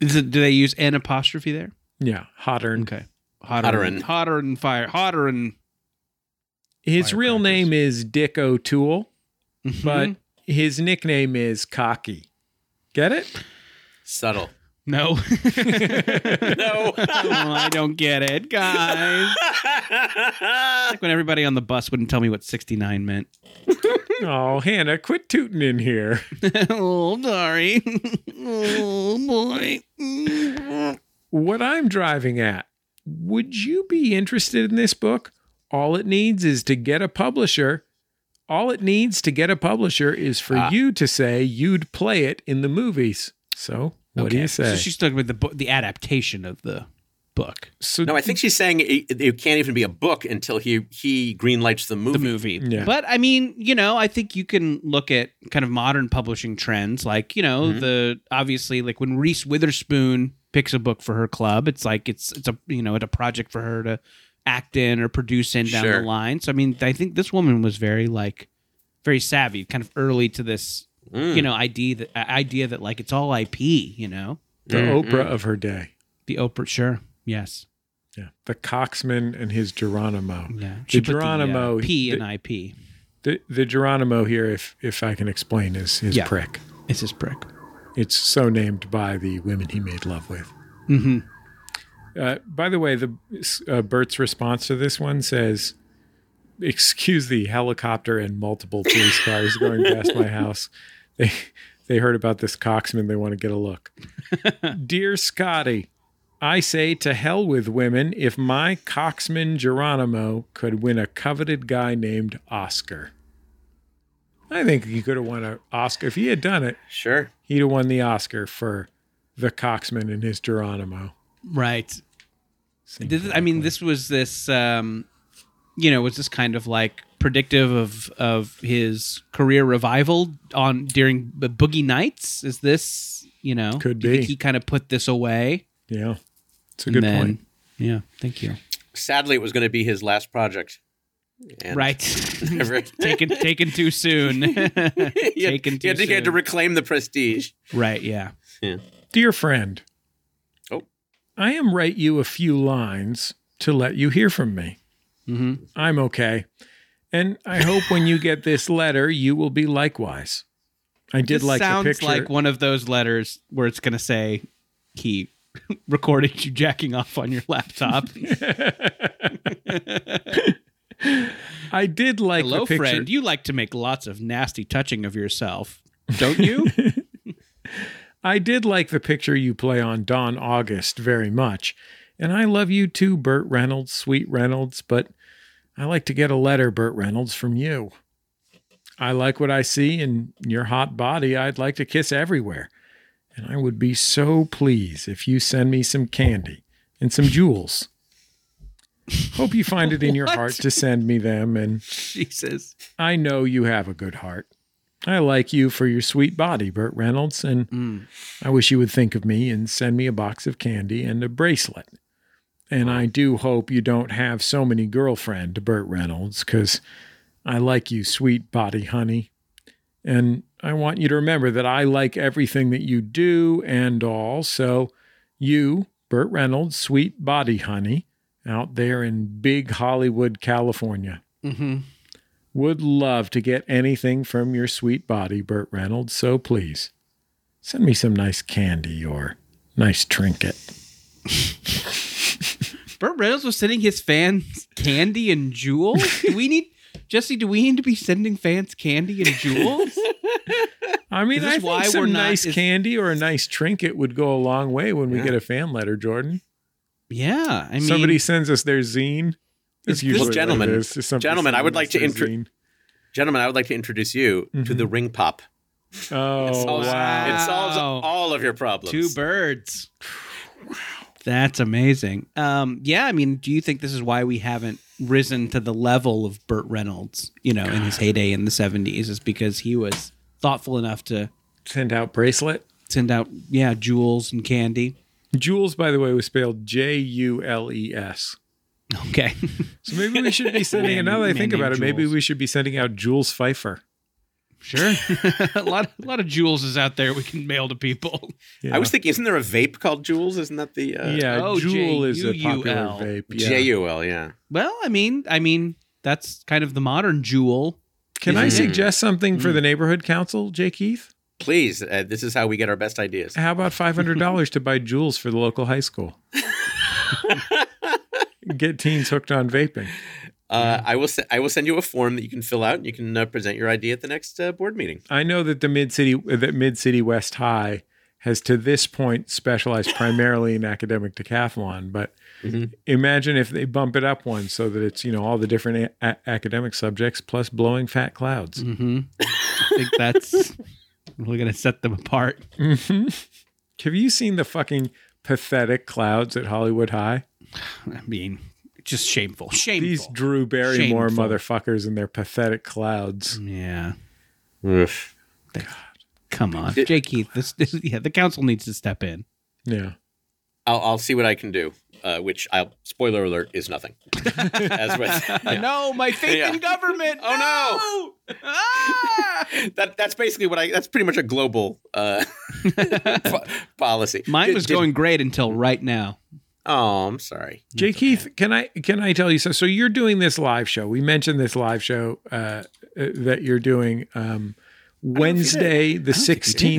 Is it, do they use an apostrophe there? Yeah, hotter. Okay. Hotter, Hotter and and- hotter and fire. Hotter and His real name is Dick O'Toole. Mm-hmm. but his nickname is Cocky. Get it? Subtle. no, [laughs] No. Oh, I don't get it, guys. [laughs] Like when everybody on the bus wouldn't tell me what sixty nine meant. Oh, Hannah, quit tooting in here. [laughs] oh, sorry. oh boy. What I'm driving at, would you be interested in this book? All it needs is to get a publisher. all it needs to get a publisher is for Ah. you to say you'd play it in the movies. So what do Okay. you say? So she's talking about the the adaptation of the book, So No, I think she's saying it, it can't even be a book until he he greenlights the movie. the movie. Yeah. But I mean, you know, I think you can look at kind of modern publishing trends, like you know, Mhm. the obviously like when Reese Witherspoon picks a book for her club, it's like it's it's a you know it's a project for her to act in or produce in down Sure. the line. So I mean, I think this woman was very like very savvy, kind of early to this Mm. you know idea that uh, idea that like it's all IP, you know, the Mm, Oprah of her day. the Oprah. Sure, yes, Yeah. The Coxman and his Geronimo. yeah. The put the, uh, Geronimo- P the- IP. The the Geronimo here, if if I can explain, is his Yeah. prick. It's his prick. It's so named by the women he made love with. Mm-hmm. Uh, by the way, the uh, Burt's response to this one says, "Excuse the helicopter and multiple police cars going past my house. [laughs] They they heard about this Coxman. They want to get a look." [laughs] Dear Scotty, I say to hell with women. If my Coxman Geronimo could win a coveted guy named Oscar, I think he could have won an Oscar if he had done it. Sure. He'd have won the Oscar for the Coxman and his Geronimo. Right. This, I mean, this was this, um, you know, was this kind of like predictive of of his career revival on during the Boogie Nights? Is this, you know, Could do think be. he kind of put this away? Yeah, it's a good then- point. Yeah, thank you. Sadly, it was going to be his last project. And right, [laughs] Never- [laughs] taken taken too soon. [laughs] he had, taken he too had to, he had to reclaim the prestige. right, yeah. Dear friend, Oh. I am write you a few lines to let you hear from me. hmm I'm okay. And I hope when you get this letter, you will be likewise. I did This like the sounds picture. like one of those letters where it's going to say he [laughs] recorded you jacking off on your laptop. [laughs] I did like Hello, the picture. friend. You like to make lots of nasty touching of yourself, don't you? [laughs] I did like the picture you play on Dan August very much. And I love you too, Burt Reynolds, sweet Reynolds, but I like to get a letter, Burt Reynolds, from you. I like what I see in your hot body. I'd like to kiss everywhere. And I would be so pleased if you send me some candy and some jewels. Hope you find it in your heart to send me them and Jesus. I know you have a good heart. I like you for your sweet body, Burt Reynolds, and Mm. I wish you would think of me and send me a box of candy and a bracelet. And I do hope you don't have so many girlfriend, Burt Reynolds, because I like you, sweet body honey. And I want you to remember that I like everything that you do and all. So, you, Burt Reynolds, sweet body honey, out there in big Hollywood, California hmm would love to get anything from your sweet body, Burt Reynolds, so please send me some nice candy or nice trinket. [laughs] Burt Reynolds was sending his fans candy and jewels. Do we need Jesse? Do we need to be sending fans candy and jewels? [laughs] I mean, I this think why some we're not- nice is- candy or a nice trinket would go a long way when we Yeah. get a fan letter, Jordan. yeah, I mean, Somebody sends us their zine. That's Is this- usually what Gentlemen, is, is gentlemen, I would like to their intro- Gentlemen, I would like to introduce you to Mhm. the ring pop. Oh, It solves, wow. it solves all of your problems. two birds. That's amazing. Um, yeah, I mean, do you think this is why we haven't risen to the level of Burt Reynolds? You know, in his heyday in the seventies, is because he was thoughtful enough to Send out bracelet. send out, yeah, jewels and candy. Jules, by the way, was spelled J U L E S. Okay. So maybe we should be [laughs] sending. Man- now that I think about it, maybe we should be sending out Jules Feiffer. Sure. [laughs] a lot, a lot of jewels is out there we can mail to people. Yeah. I was thinking, isn't there a vape called Jules? Isn't that the uh, yeah, Oh, Jewel is a popular vape. Yeah. J U L? Yeah. Well, I mean, I mean, that's kind of the modern jewel. Can I suggest something for Mm. the neighborhood council, Jay Keith? Please, uh, this is how we get our best ideas. How about five hundred dollars [laughs] to buy jewels for the local high school? [laughs] Get teens hooked on vaping. Uh, I will. Se- I will send you a form that you can fill out, and you can uh, present your idea at the next uh, board meeting. I know that the mid city, that Mid City West High has to this point specialized primarily in academic decathlon. But Mhm. imagine if they bump it up one so that it's you know all the different a- a- academic subjects plus blowing fat clouds. Mm-hmm. I think that's [laughs] we're gonna set them apart. hmm Have you seen the fucking pathetic clouds at Hollywood High? I mean, just shameful. Shameful. These Drew Barrymore Shameful. motherfuckers and their pathetic clouds. yeah. Oof. Come on, It- Jay Keith. This, this, yeah, the council needs to step in. Yeah. I'll, I'll see what I can do. Uh, which I'll spoiler alert is nothing. [laughs] As with yeah. No, my faith Yeah. in government. Oh, no! Ah! [laughs] that that's basically what I. That's pretty much a global uh, [laughs] po- policy. Mine was did- going great until right now. Oh, I'm sorry. Jay Keith, can I can I tell you so? So you're doing this live show. We mentioned this live show uh, uh, that you're doing um, Wednesday the I don't think we did. I think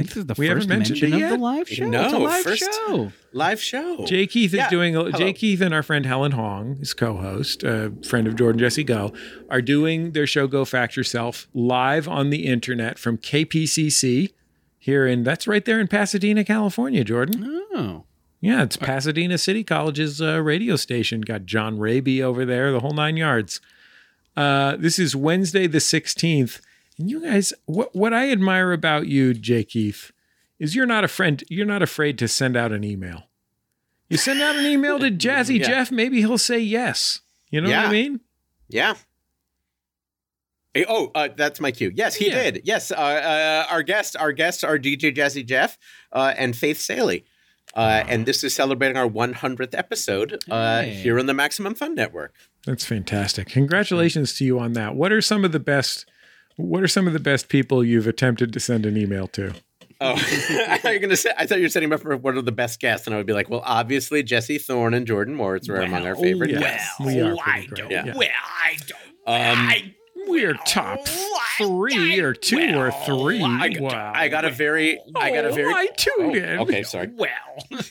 sixteenth. The We haven't first mentioned mention it of yet. the live show. No, it's a live first- show. Live show. Jay Keith is Yeah. doing. Hello. Jay Keith and our friend Helen Hong, his co-host, a friend of Jordan Jesse Go, are doing their show "Go Fact Yourself" live on the internet from KPCC here in. That's right there in Pasadena, California, Jordan. Oh, Yeah, it's Pasadena City College's uh, radio station. Got John Raby over there, the whole nine yards. Uh, this is Wednesday the 16th. And you guys, what, what I admire about you, Jay Keith, is you're not a friend. You're not afraid to send out an email. You send out an email to [laughs] Jazzy Yeah. Jeff, maybe he'll say yes. You know what I mean? Yeah. Hey, oh, uh, that's my cue. Yes, he Yeah. did. Yes, uh, uh, our guests, our guests are DJ Jazzy Jeff uh, and Faith Salie. Uh, and this is celebrating our 100th episode uh, Hey. here on the Maximum Fun Network. That's fantastic. Congratulations to you on that. What are some of the best? What are some of the best people you've attempted to send an email to? Oh, [laughs] I thought you were gonna say. I thought you were setting him up for one of the best guests, and I would be like, well, obviously Jesse Thorne and Jordan Morris are among our favorite yes. guests. we are pretty great. Yeah. Yeah. Well, I don't. Um, We're top three or two or three. I, got- wow. I got a very, I got a Oh, very. I tuned in. Oh, okay, sorry. [laughs] Well, [laughs]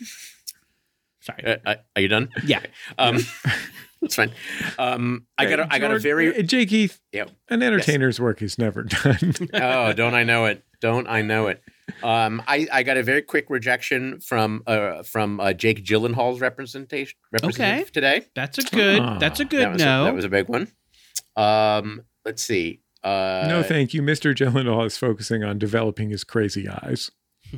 sorry. Uh, uh, are you done? yeah. Um, [laughs] that's fine. Um, I got, a, I got a very. uh, Jay Keith. Yeah. An entertainer's work is never done. oh, don't I know it? Don't I know it? Um, I, I got a very quick rejection from uh, from uh, Jake Gyllenhaal's representation representative Okay. today. That's a good. Ah. that's a good was no. A, that was a big one. Um, let's see. Uh, no, thank you. Mr. Gyllenhaal is focusing on developing his crazy eyes. [laughs]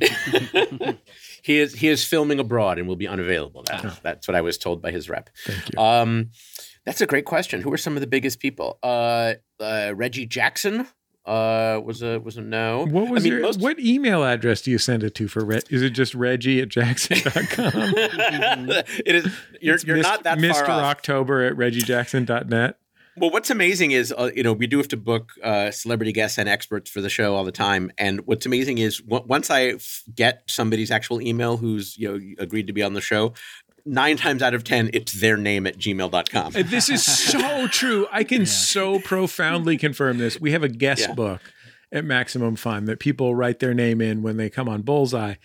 he is he is filming abroad and will be unavailable. That, That's what I was told by his rep. Thank you. Um, that's a great question. Who are some of the biggest people? Uh, uh, Reggie Jackson uh, was a was a no. what was I mean, your most- what email address do you send it to for Re- is it just Reggie at jackson.com? [laughs] it is. You're It's you're Mist- not that Mr. far off. October at reggiejackson.net. Well, what's amazing is, uh, you know, we do have to book uh, celebrity guests and experts for the show all the time. And what's amazing is w- once I f- get somebody's actual email who's, you know, agreed to be on the show, nine times out of 10, it's their name at gmail.com. This is so [laughs] true. I can so profoundly confirm this. We have a guest Yeah. book at Maximum Fun that people write their name in when they come on Bullseye.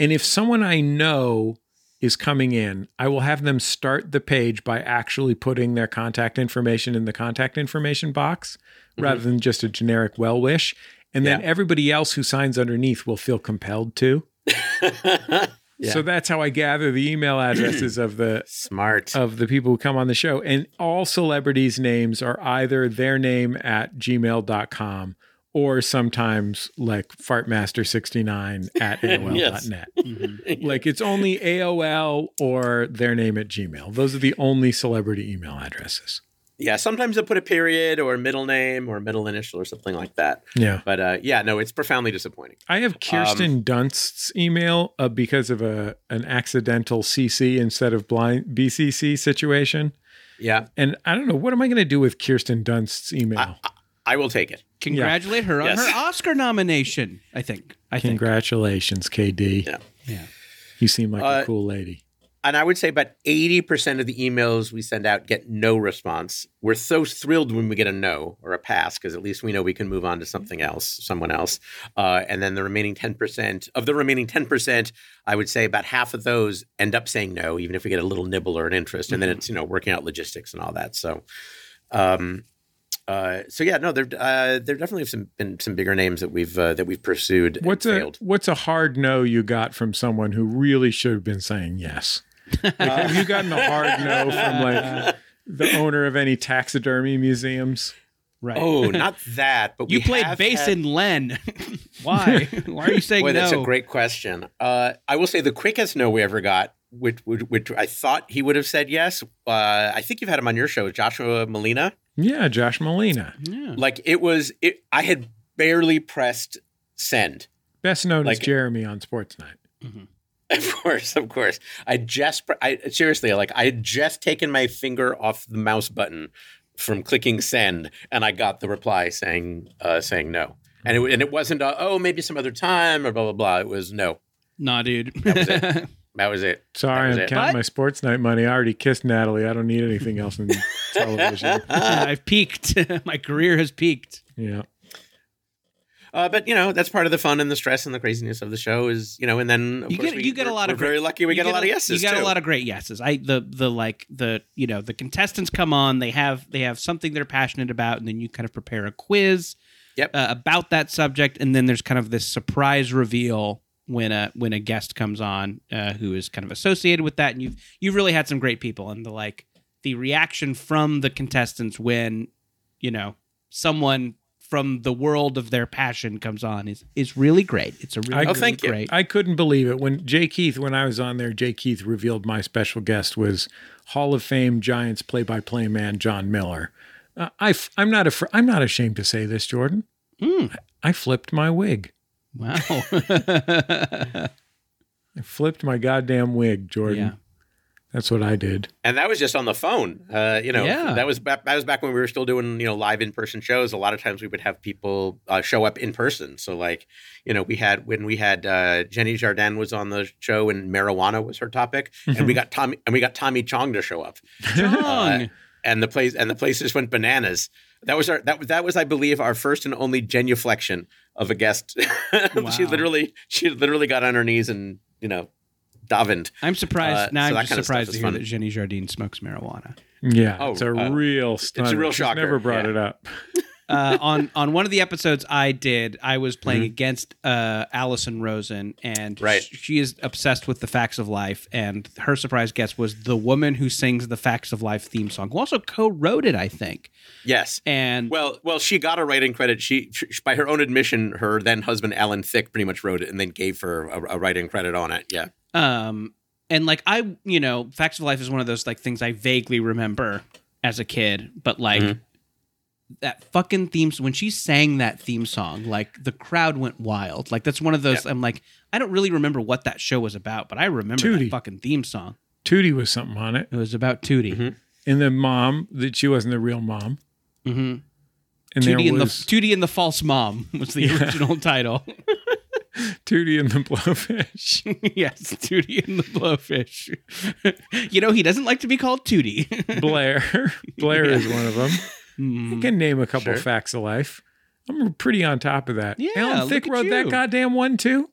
And if someone I know is coming in, I will have them start the page by actually putting their contact information in the contact information box mm-hmm. rather than just a generic well wish. And then everybody else who signs underneath will feel compelled to. [laughs] Yeah. So that's how I gather the email [clears throat] addresses of the Smart. of the people who come on the show. And all celebrities' names are either their name at gmail.com or sometimes like fartmaster69 [laughs] at AOL.net. Mhm. Like it's only AOL or their name at Gmail. Those are the only celebrity email addresses. yeah, sometimes they'll put a period or a middle name or a middle initial or something like that. Yeah. But uh, yeah, no, it's profoundly disappointing. I have Kirsten Dunst's email uh, because of a an accidental CC instead of blind BCC situation. Yeah, And I don't know, what am I going to do with Kirsten Dunst's email? I, I, I will take it. Congratulate her on Yes. her Oscar nomination. I think. I think. Congratulations, KD. Yeah. Yeah. You seem like Uh, a cool lady. And I would say about 80% of the emails we send out get no response. We're so thrilled when we get a no or a pass because at least we know we can move on to something else, someone else. Uh, and then the remaining 10%, of the remaining 10%, I would say about half of those end up saying no, even if we get a little nibble or an interest. And then it's, you know, working out logistics and all that. So, um, uh, so yeah, no, there uh, there definitely have some been some bigger names that we've uh, that we've pursued. and What's a failed. what's a hard no you got from someone who really should have been saying yes? [laughs] Like, have you gotten a hard no from like the owner of any taxidermy museums? Right. Oh, [laughs] not that, but you we played have bass had- in Len. [laughs] Why? Why are you saying Boy, no? that's a great question. Uh, I will say the quickest no we ever got, which, which, which I thought he would have said yes. Uh, I think you've had him on your show, Joshua Malina. Yeah, Josh Malina, Yeah. Like it was, it. I had barely pressed send. best known as Jeremy on Sports Night. Of course, of course. I just, I seriously, like I had just taken my finger off the mouse button from clicking send, and I got the reply saying, uh, saying no. And it, and it wasn't, uh, oh, maybe some other time or blah blah blah. It was no. Nah, dude. [laughs] That was it. That was it. Sorry, was I'm it. counting What? my Sports Night money. I already kissed Natalie. I don't need anything else in [laughs] television. [laughs] I've peaked. [laughs] My career has peaked. Yeah. Uh, but you know that's part of the fun and the stress and the craziness of the show is you know and then of You course get we, you get a lot of we're very great- lucky we you get, a lot of yeses You got too. a lot of great yeses. I the the like the you know the contestants come on. They have they have something they're passionate about, and then you kind of prepare a quiz. Yep. Uh, about that subject, and then there's kind of this surprise reveal when a when a guest comes on uh, who is kind of associated with that, and you've you've really had some great people, and the like the reaction from the contestants when you know someone from the world of their passion comes on is is really great. It's a really, I- Oh, really thank you. great. I couldn't believe it when Jay Keith, when I was on there, Jay Keith revealed my special guest was Hall of Fame Giants play-by-play man Jon Miller. Uh, I, am not af- I'm not ashamed to say this, Jordan. Hmm. I flipped my wig. Wow. [laughs] I flipped my goddamn wig, Jordan. Yeah. That's what I did. and that was just on the phone. Uh, you know, Yeah. that was back, that was back when we were still doing you know live in person shows. A lot of times we would have people uh, show up in person. So like you know we had when we had uh, Jenny Jardin was on the show and marijuana was her topic, and we got Tommy and we got Tommy Chong to show up. Chong. and the place and the place just went bananas. That was our that was that was I believe our first and only genuflection of a guest. [laughs] she literally she literally got on her knees and you know davened. I'm surprised. Uh, now so I'm that just kind of stuff surprised to hear fun. that Jenny Jardine smokes marijuana. Yeah, Oh, it's a uh, real stunner. real She's shocker, Never brought yeah. it up. [laughs] Uh, on on one of the episodes I did, I was playing Mm-hmm. against uh, Alison Rosen, and Right. she is obsessed with the facts of life. And her surprise guest was the woman who sings the Facts of Life theme song, who also co-wrote it, I think. Yes. And Well, well, she got a writing credit. She, she, by her own admission, her then husband Alan Thicke pretty much wrote it and then gave her a, a writing credit on it. Yeah. um and like i you know facts of life is one of those like things i vaguely remember as a kid but like Mhm. That fucking theme when she sang that theme song like the crowd went wild like that's one of those i'm like i don't really remember what that show was about but i remember Tootie. that fucking theme song Tootie was something on it, it was about tootie Mhm. and the mom that she wasn't the real mom, mm-hmm. and tootie and the was tootie and the false mom was the [laughs] original title [laughs] Tootie and the blowfish. [laughs] yes tootie and the blowfish you know he doesn't like to be called tootie Blair. Blair is one of them. Mm. I can name a couple Sure. facts of life. I'm pretty on top of that. Yeah, Alan Thick Thicke at wrote that goddamn one too.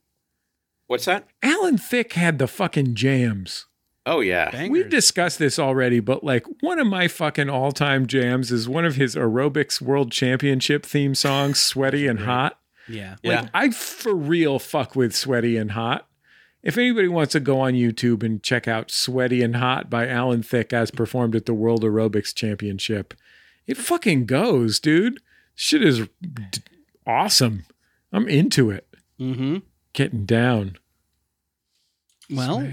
What's that? Alan Thicke had the fucking jams. Oh yeah. Bangers. We've discussed this already, but like one of my fucking all time jams is one of his aerobics world championship theme songs, [laughs] Sweaty and Hot. yeah Yeah. Like, I for real fuck with Sweaty and Hot. If anybody wants to go on YouTube and check out Sweaty and Hot by Alan Thicke as performed at the World Aerobics Championship, it fucking goes, dude. Shit is d- awesome. I'm into it. mm-hmm Getting down. Well,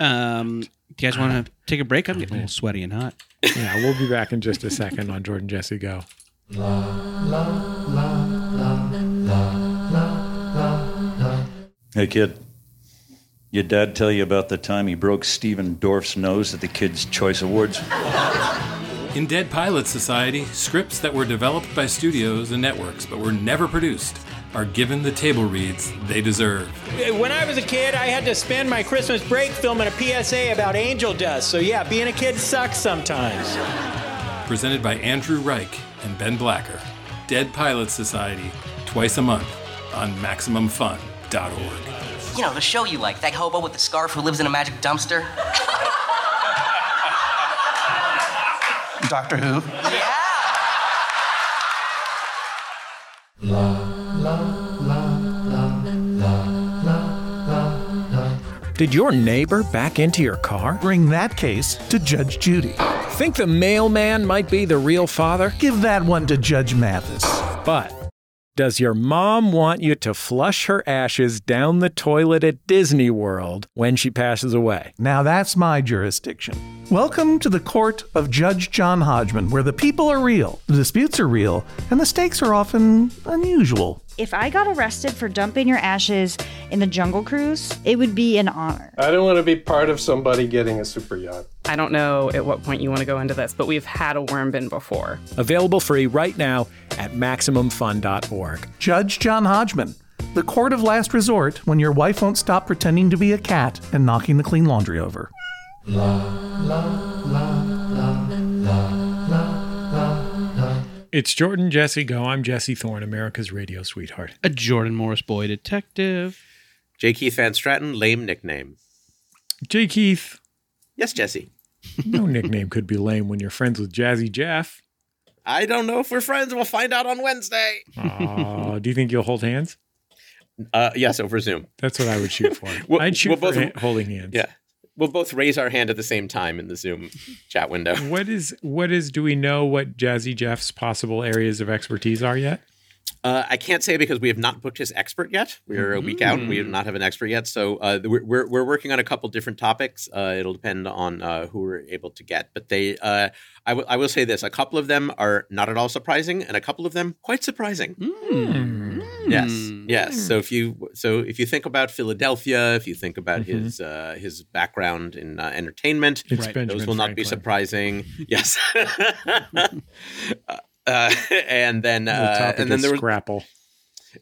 um, do you guys want to take a break? I'm getting a little sweaty and hot. Yeah, we'll be back in just a second on Jordan Jesse Go. La, la, la, Hey, kid. Your dad tell you about the time he broke Stephen Dorff's nose at the Kids' Choice Awards? In Dead Pilot Society, scripts that were developed by studios and networks but were never produced are given the table reads they deserve. When I was a kid, I had to spend my Christmas break filming a PSA about angel dust. So yeah, being a kid sucks sometimes. Presented by Andrew Reich and Ben Blacker. Dead Pilot Society, twice a month on MaximumFun.org. You know, the show you like, that hobo with the scarf who lives in a magic dumpster. Doctor Who. Yeah. La, la, la, Did your neighbor back into your car? Bring that case to Judge Judy. Think the mailman might be the real father? Give that one to Judge Mathis. But does your mom want you to flush her ashes down the toilet at Disney World when she passes away? Now that's my jurisdiction. Welcome to the court of Judge John Hodgman, where the people are real, the disputes are real, and the stakes are often unusual. If I got arrested for dumping your ashes in the Jungle Cruise, it would be an honor. I don't want to be part of somebody getting a super yacht. I don't know at what point you want to go into this, but we've had a worm bin before. Available free right now at MaximumFun.org. Judge John Hodgman, the court of last resort when your wife won't stop pretending to be a cat and knocking the clean laundry over. It's Jordan Jesse Go. I'm Jesse Thorne, America's radio sweetheart. A Jordan Morris boy detective. J. Keith Van Straaten, lame nickname. J. Keith, Yes, Jesse. no nickname could be lame when you're friends with Jazzy Jeff. I don't know if we're friends. We'll find out on Wednesday. Aw, do you think you'll hold hands? Uh, yes, over Zoom. That's what I would shoot for. [laughs] We'll- I'd shoot we'll for both- ha- holding hands. Yeah. We'll both raise our hand at the same time in the Zoom chat window. What is what is? Do we know what Jazzy Jeff's possible areas of expertise are yet? Uh, I can't say because we have not booked his expert yet. We're a week out. We do not have an expert yet. So uh, we're, we're, we're working on a couple different topics. Uh, it'll depend on uh, who we're able to get. But they, uh, I, w- I will say this: a couple of them are not at all surprising, and a couple of them quite surprising. Yes, yes. So if you so if you think about Philadelphia, if you think about his uh, his background in uh, entertainment, Right. Those will not be surprising. [laughs] yes. [laughs] [laughs] Uh, [laughs] and then, The uh, topic and then there was, Scrapple.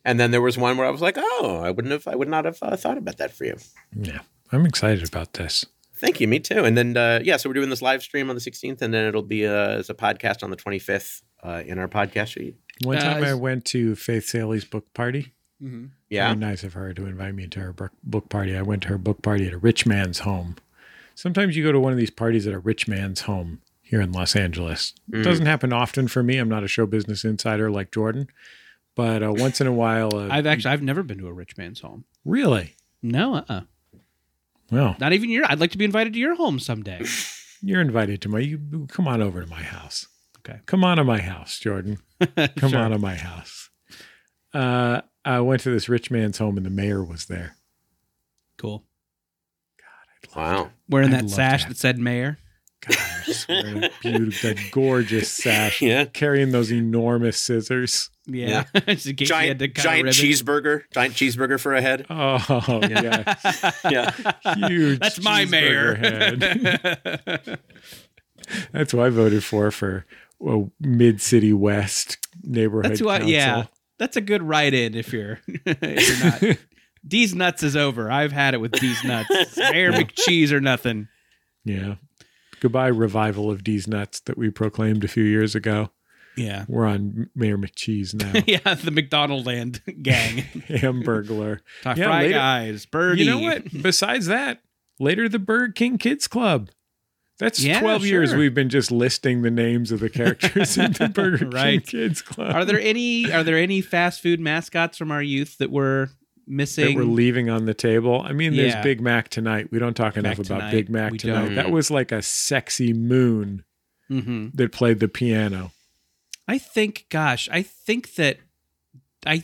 and then there was one where I was like, "Oh, I wouldn't have, I would not have uh, thought about that for you." Yeah, I'm excited about this. Thank you, me too. And then, uh, yeah, so we're doing this live stream on the 16th, and then it'll be uh, as a podcast on the 25th uh, in our podcast feed. One Uh, time I went to Faith Salie's book party. Yeah, Very nice of her to invite me to her book book party. I went to her book party at a rich man's home. Sometimes you go to one of these parties at a rich man's home here in Los Angeles. It doesn't happen often for me. I'm not a show business insider like Jordan, but uh, once in a while, uh, I've actually I've never been to a rich man's home. really No, uh, uh well, not even your. I'd like to be invited to your home someday. [laughs] you're invited to my. You come on over to my house. Okay. come on to my house, Jordan. [laughs] Come on to my house. Uh, I went to this rich man's home, and the mayor was there. Cool. God. wow. Wearing I'd that love sash that said mayor. God, just wearing a beautiful, that gorgeous sash. Yeah. carrying those enormous scissors. Yeah. [laughs] Just in case you Giant, had to cut a giant cheeseburger, giant cheeseburger for a head. Oh yeah, [laughs] Yeah, huge. That's my mayor. head. That's who I voted for for well, Mid City West neighborhood. That's what. council. Yeah, that's a good write-in if you're [laughs] if you're not. D's nuts is over. I've had it with D's nuts. Mayor McCheese or nothing. yeah. Goodbye, revival of D's nuts that we proclaimed a few years ago. Yeah. We're on Mayor McCheese now. [laughs] yeah, the McDonald Land [laughs] gang. [laughs] Hamburglar. Yeah, fry later- guys, birdie. You know what? Besides that, later the Burger King Kids Club. That's Yeah, 12 years we've been just listing the names of the characters in the Burger King Right. Kids Club. Are there any are there any fast food mascots from our youth that we're that we're leaving on the table? I mean, there's Yeah. Big Mac tonight. We don't talk enough Mac about Tonight. Big Mac We tonight. don't. That was like a sexy moon hmm that played the piano. I think, gosh, I think that I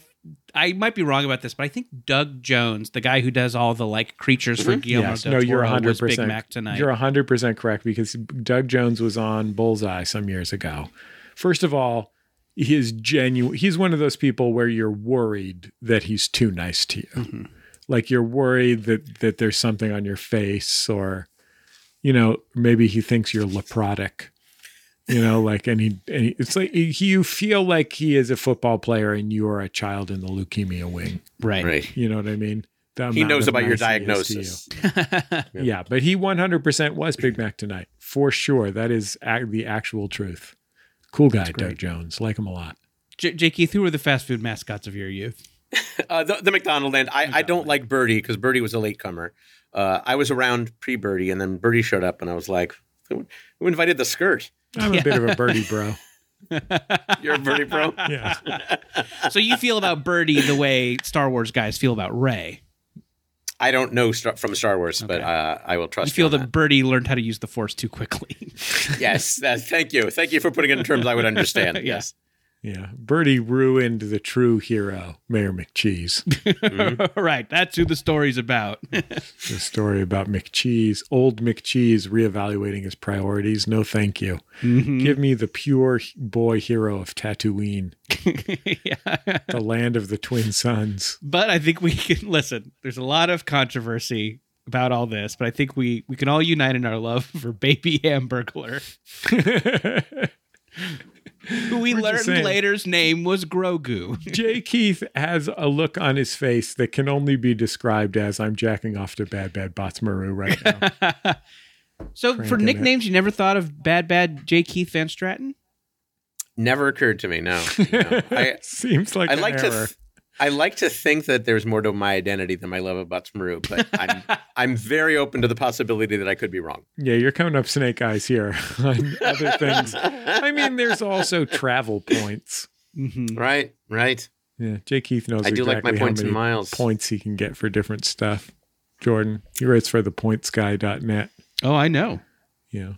I might be wrong about this, but I think Doug Jones, the guy who does all the like creatures for Guillermo Yes, del no, you're was 100%. Big Mac tonight. You're 100% correct because Doug Jones was on Bullseye some years ago. First of all, he is genuine. He's one of those people where you're worried that he's too nice to you. Mm-hmm. Like you're worried that that there's something on your face or you know, maybe he thinks you're leprotic. You know, [laughs] like and he, and he it's like he, you feel like he is a football player and you are a child in the leukemia wing. right. right. You know what I mean? He knows about your nice he is you. diagnosis. [laughs] Yeah, but he 100% was Big Mac tonight for sure. That is ac- the actual truth. Cool guy, Doug Jones. Like him a lot. J- J. Keith, who were the fast food mascots of your youth? Uh, the, the McDonald Land. I, I don't like Birdie because Birdie was a latecomer. Uh, I was around pre Birdie, and then Birdie showed up, and I was like, "Who, who invited the skirt?" I'm a bit of a birdie bro. [laughs] You're a Birdie bro? Yeah. so you feel about Birdie the way Star Wars guys feel about Rey. I don't know from Star Wars, but uh, I will You trust. feel you on that Birdie learned how to use the Force too quickly. Yes. That, thank you. Thank you for putting it in terms I would [laughs] understand. Yeah. Yes. Yeah. Birdie ruined the true hero, Mayor McCheese. [laughs] right, that's who the story's about. [laughs] the story about McCheese, old McCheese reevaluating his priorities. No, thank you. Mhm. Give me the pure boy hero of Tatooine, [laughs] the land of the twin suns. But I think we can listen. There's a lot of controversy about all this, but I think we we can all unite in our love for Baby Hamburglar, who we We're learned later's name was Grogu. [laughs] J. Keith has a look on his face that can only be described as I'm jacking off to Bad Bad Badtz-Maru right now. [laughs] So for Cranking it. nicknames, you never thought of Bad Bad J. Keith Van Straaten? Never occurred to me. No. [laughs] no. I, Seems like I an like to. Th- I like to think that there's more to my identity than my love of Badtz-Maru, but I'm [laughs] I'm very open to the possibility that I could be wrong. Yeah, you're coming up snake eyes here [laughs] on other things. I [laughs] mean, there's also travel points. Mm-hmm. Right, right. Yeah, J. Keith knows I do like exactly my how points and many miles. points he can get for different stuff. Jordan, he writes for the pointsguy.net. Oh, I know. Yeah.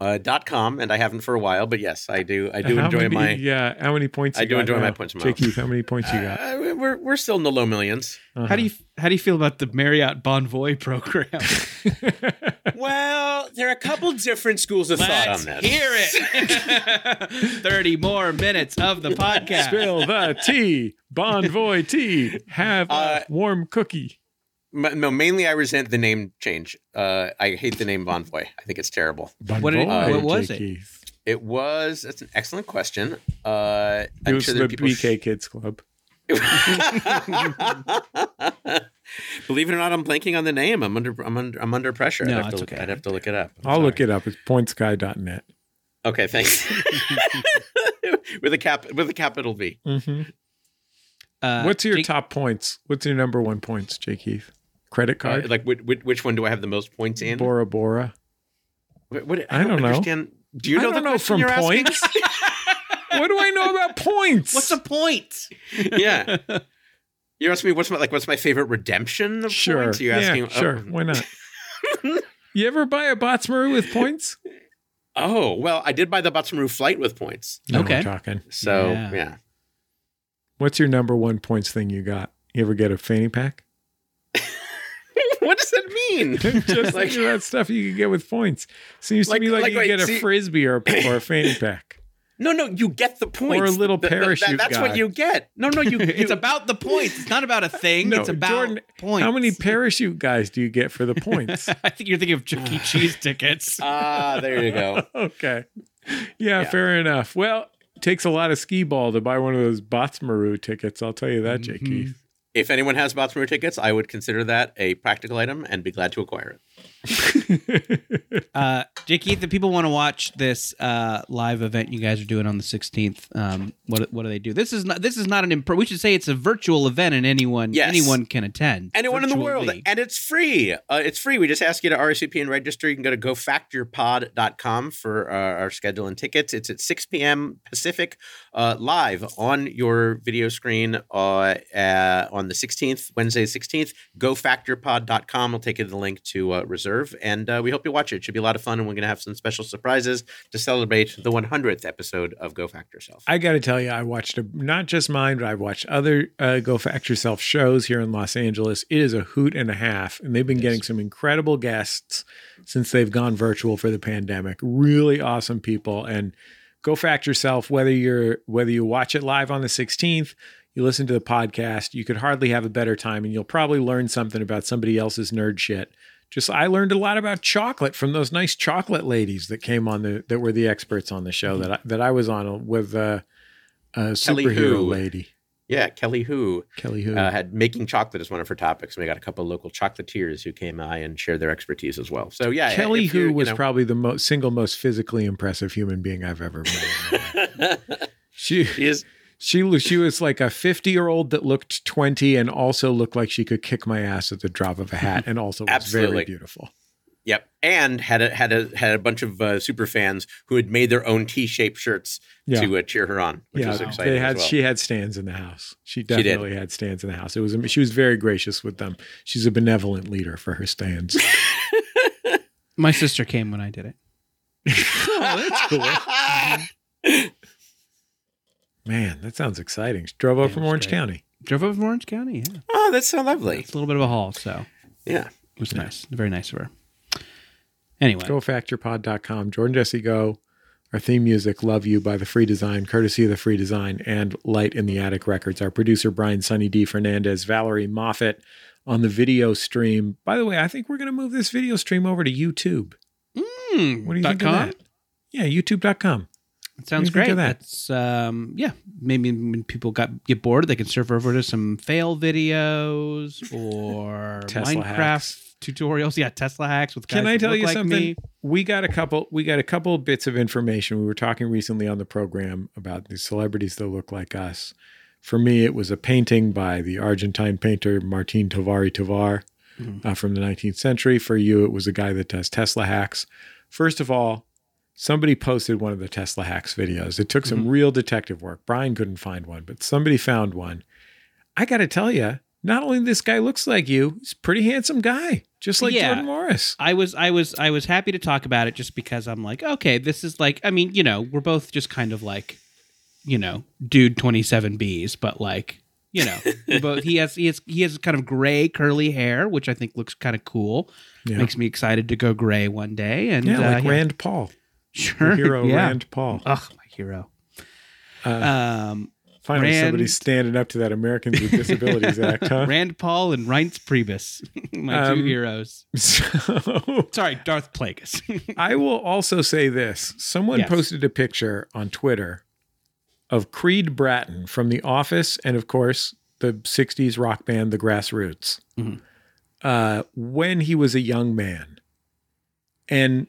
Uh, dot com, and I haven't for a while, but yes, I do. I do How enjoy many- my. Yeah, how many points I you do got enjoy my points and Jay how many points you got? Uh, we're we're still in the low millions. How do you how do you feel about the Marriott Bonvoy program? [laughs] Well, there are a couple different schools of thought Let's on that. hear it. [laughs] Thirty more minutes of the podcast. Spill the tea. Bonvoy tea. Have Uh, a warm cookie. M- No, mainly I resent the name change. Uh, I hate the name Bonvoy. I think it's terrible. What did it- Bonvoy, what was Jay it? Keith. It was. That's an excellent question. Uh, It I'm was sure the there are people BK Kids Club. [laughs] Believe it or not, I'm blanking on the name. I'm under. I'm under. I'm under pressure. No, I'd, have to it's look, okay. I'd have to look it up. I'm I'll sorry. look it up. It's pointsguy.net. Okay, thanks. [laughs] with a cap with a capital V. Mm-hmm. Uh, What's your Jake- top points? What's your number one points, J. Keith? Credit Uh, card? like which, which one do I have the most points in? Bora Bora? What, what- I don't know. understand. Do you know I don't the know from you're points. [laughs] what do I know about points? What's the point? yeah. You're asking me what's my like what's my favorite redemption of Sure. points? You're yeah, asking oh, sure. Why not? [laughs] you ever buy a Badtz-Maru with points? Oh, well, I did buy the Badtz-Maru flight with points. No, Okay. talking. So Yeah. yeah. What's your number one points thing you got? You ever get a fanny pack? [laughs] [laughs] what does that mean? [laughs] Just Like- think about stuff you can get with points. Seems Like- to me like, like, you wait, get a see- frisbee or, [coughs] or a fanny pack. No, no, you get the points. Or a little Th- th- parachute that's guy. what you get. No, no, [laughs] you. it's about the points. It's not about a thing. No, it's about Jordan, points. How many parachute guys do you get for the points? I think you're thinking of Chuck E. Cheese tickets. Ah, there you go. okay. Yeah, Yeah. fair enough. Well, it takes a lot of skee ball to buy one of those Badtz-Maru tickets. I'll tell you that, Jay Mhm. If anyone has Badtz-Maru tickets, I would consider that a practical item and be glad to acquire it. [laughs] Uh, J. Keith, if people want to watch this uh, live event you guys are doing on the 16th, um, what what do they do? This is not this is not an imp- we should say it's a virtual event and anyone Yes. anyone can attend. Anyone in the world, and it's free. Uh, it's free. We just ask you to RSVP and register. You can go to gofactyourpod.com for uh, our schedule and tickets. It's at 6 p.m. Pacific, uh, live on your video screen uh, uh, on the 16th, Wednesday, 16th. Gofactyourpod.com will take you to the link to uh, reserve, and uh, we hope you watch it. It should be a lot of fun, and we're going to have some special surprises to celebrate the 100th episode of Go Fact Yourself. I got to tell you, I watched a, not just mine, but I've watched other uh, Go Fact Yourself shows here in Los Angeles. It is a hoot and a half, and they've been getting some incredible guests since they've gone virtual for the pandemic. Really awesome people, and Go Fact Yourself. Whether you're whether you watch it live on the 16th, you listen to the podcast, you could hardly have a better time, and you'll probably learn something about somebody else's nerd shit. Just I learned a lot about chocolate from those nice chocolate ladies that came on the that were the experts on the show that I, that I was on with uh, a superhero lady. Yeah, Kelly Hu Kelly Hu. uh, had making chocolate as one of her topics, and we got a couple of local chocolatiers who came by and shared their expertise as well. So yeah, Kelly you- Who you was know- probably the most single most physically impressive human being I've ever met. [laughs] she She is she lo- she was like a 50 year old that looked 20 and also looked like she could kick my ass at the drop of a hat and also was Absolutely. very beautiful. Yep, and had a had a had a bunch of uh, super fans who had made their own T-shaped shirts Yeah. to uh, cheer her on, which yeah, was exciting. they had as well. she had stands in the house. She did. definitely had stands in the house. It was she was very gracious with them. She's a benevolent leader for her stands. [laughs] My sister came when I did it. [laughs] oh, that's cool. [laughs] Man, that sounds exciting. She drove up from Orange County. Drove up from Orange County. Yeah, oh, that's so lovely. It's a little bit of a haul, so yeah, it was nice. Very nice of her. Anyway, GoFactYourPod.com. Jordan Jesse Go. Our theme music, Love You by The Free Design, courtesy of The Free Design, and Light in the Attic Records. Our producer, Brian Sunny D. Fernandez, Valerie Moffat on the video stream. By the way, I think we're going to move this video stream over to YouTube. Mm, What do you dot think com? of that? Yeah, YouTube.com. It sounds What do you great. that? That's um, yeah. Maybe when people got get bored, they can surf over to some fail videos or [laughs] Minecraft hacks. tutorials. Yeah, Tesla hacks with Can I tell you like something? me. We got a couple. We got a couple bits of information. We were talking recently on the program about the celebrities that look like us. For me, it was a painting by the Argentine painter Martin Tovar y Tovar Mm-hmm. uh, from the 19th century. For you, it was a guy that does Tesla hacks. First of all, somebody posted one of the Tesla hacks videos. It took some Mm-hmm. real detective work. Brian couldn't find one, but somebody found one. I got to tell you, not only this guy looks like you, he's a pretty handsome guy, just like Yeah. Jordan Morris. I was I was I was happy to talk about it just because I'm like, okay, this is like I mean, you know, we're both just kind of like, you know, dude 27 Bs, but like, you know, we're [laughs] he has he has he has kind of gray curly hair, which I think looks kind of cool. Yeah. Makes me excited to go gray one day and Yeah, uh, like Rand Paul. Sure. Your hero yeah. Rand Paul. Ugh, my hero. Uh, um finally, Rand- somebody's standing up to that Americans with Disabilities [laughs] Act, huh? Rand Paul and Reince Priebus, [laughs] my two Um, heroes. So, [laughs] Sorry, Darth Plagueis. I will also say this: someone Yes. posted a picture on Twitter of Creed Bratton from The Office, and of course, the '60s rock band The Grassroots, Mhm. uh, when he was a young man, and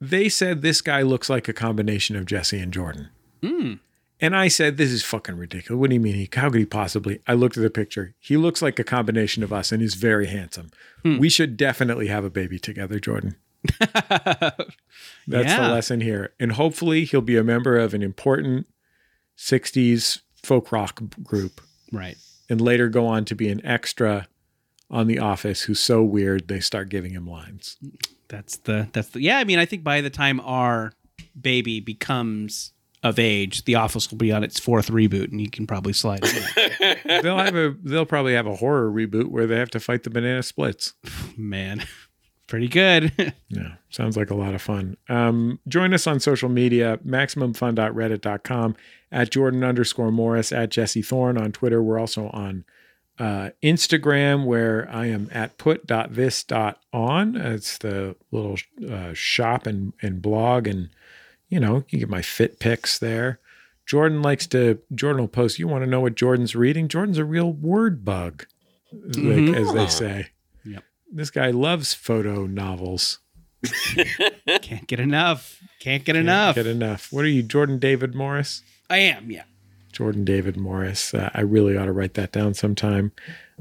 they said this guy looks like a combination of Jesse and Jordan. Mm. And I said, "This is fucking ridiculous. What do you mean? He, how could he possibly?" I looked at the picture. He looks like a combination of us, and he's very handsome. Hmm. We should definitely have a baby together, Jordan. [laughs] That's Yeah. the lesson here, and hopefully, he'll be a member of an important '60s folk rock group, right. and later go on to be an extra on The Office, who's so weird they start giving him lines. That's the that's the yeah. I mean, I think by the time our baby becomes of age, The Office will be on its fourth reboot, and you can probably slide it. [laughs] they'll have a they'll probably have a horror reboot where they have to fight the banana splits. [sighs] Man, [laughs] pretty good. [laughs] Yeah, sounds like a lot of fun. Um, join us on social media, maximumfun.reddit.com, at Jordan underscore Morris, at Jesse Thorne on Twitter. We're also on uh, Instagram, where I am at put.this.on. It's the little uh, shop and, and blog, and you know, you get my fit pics there. Jordan likes to, Jordan will post, you want to know what Jordan's reading? Jordan's a real word bug, like, Mhm. as they say. Yep. This guy loves photo novels. [laughs] Can't get enough. Can't get Can't enough. Get enough. What are you, Jordan David Morris? I am. Yeah. Jordan David Morris. Uh, I really ought to write that down sometime.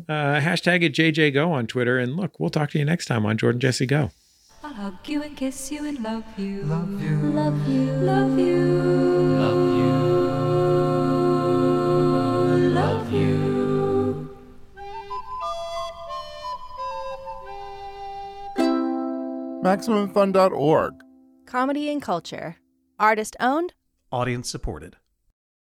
Uh, hashtag it JJGo on Twitter. And look, we'll talk to you next time on Jordan Jesse Go. I'll hug you and kiss you and love you. Love you. Love you. Love you. Love you. Love you. MaximumFun.org. Comedy and culture. Artist owned. Audience supported.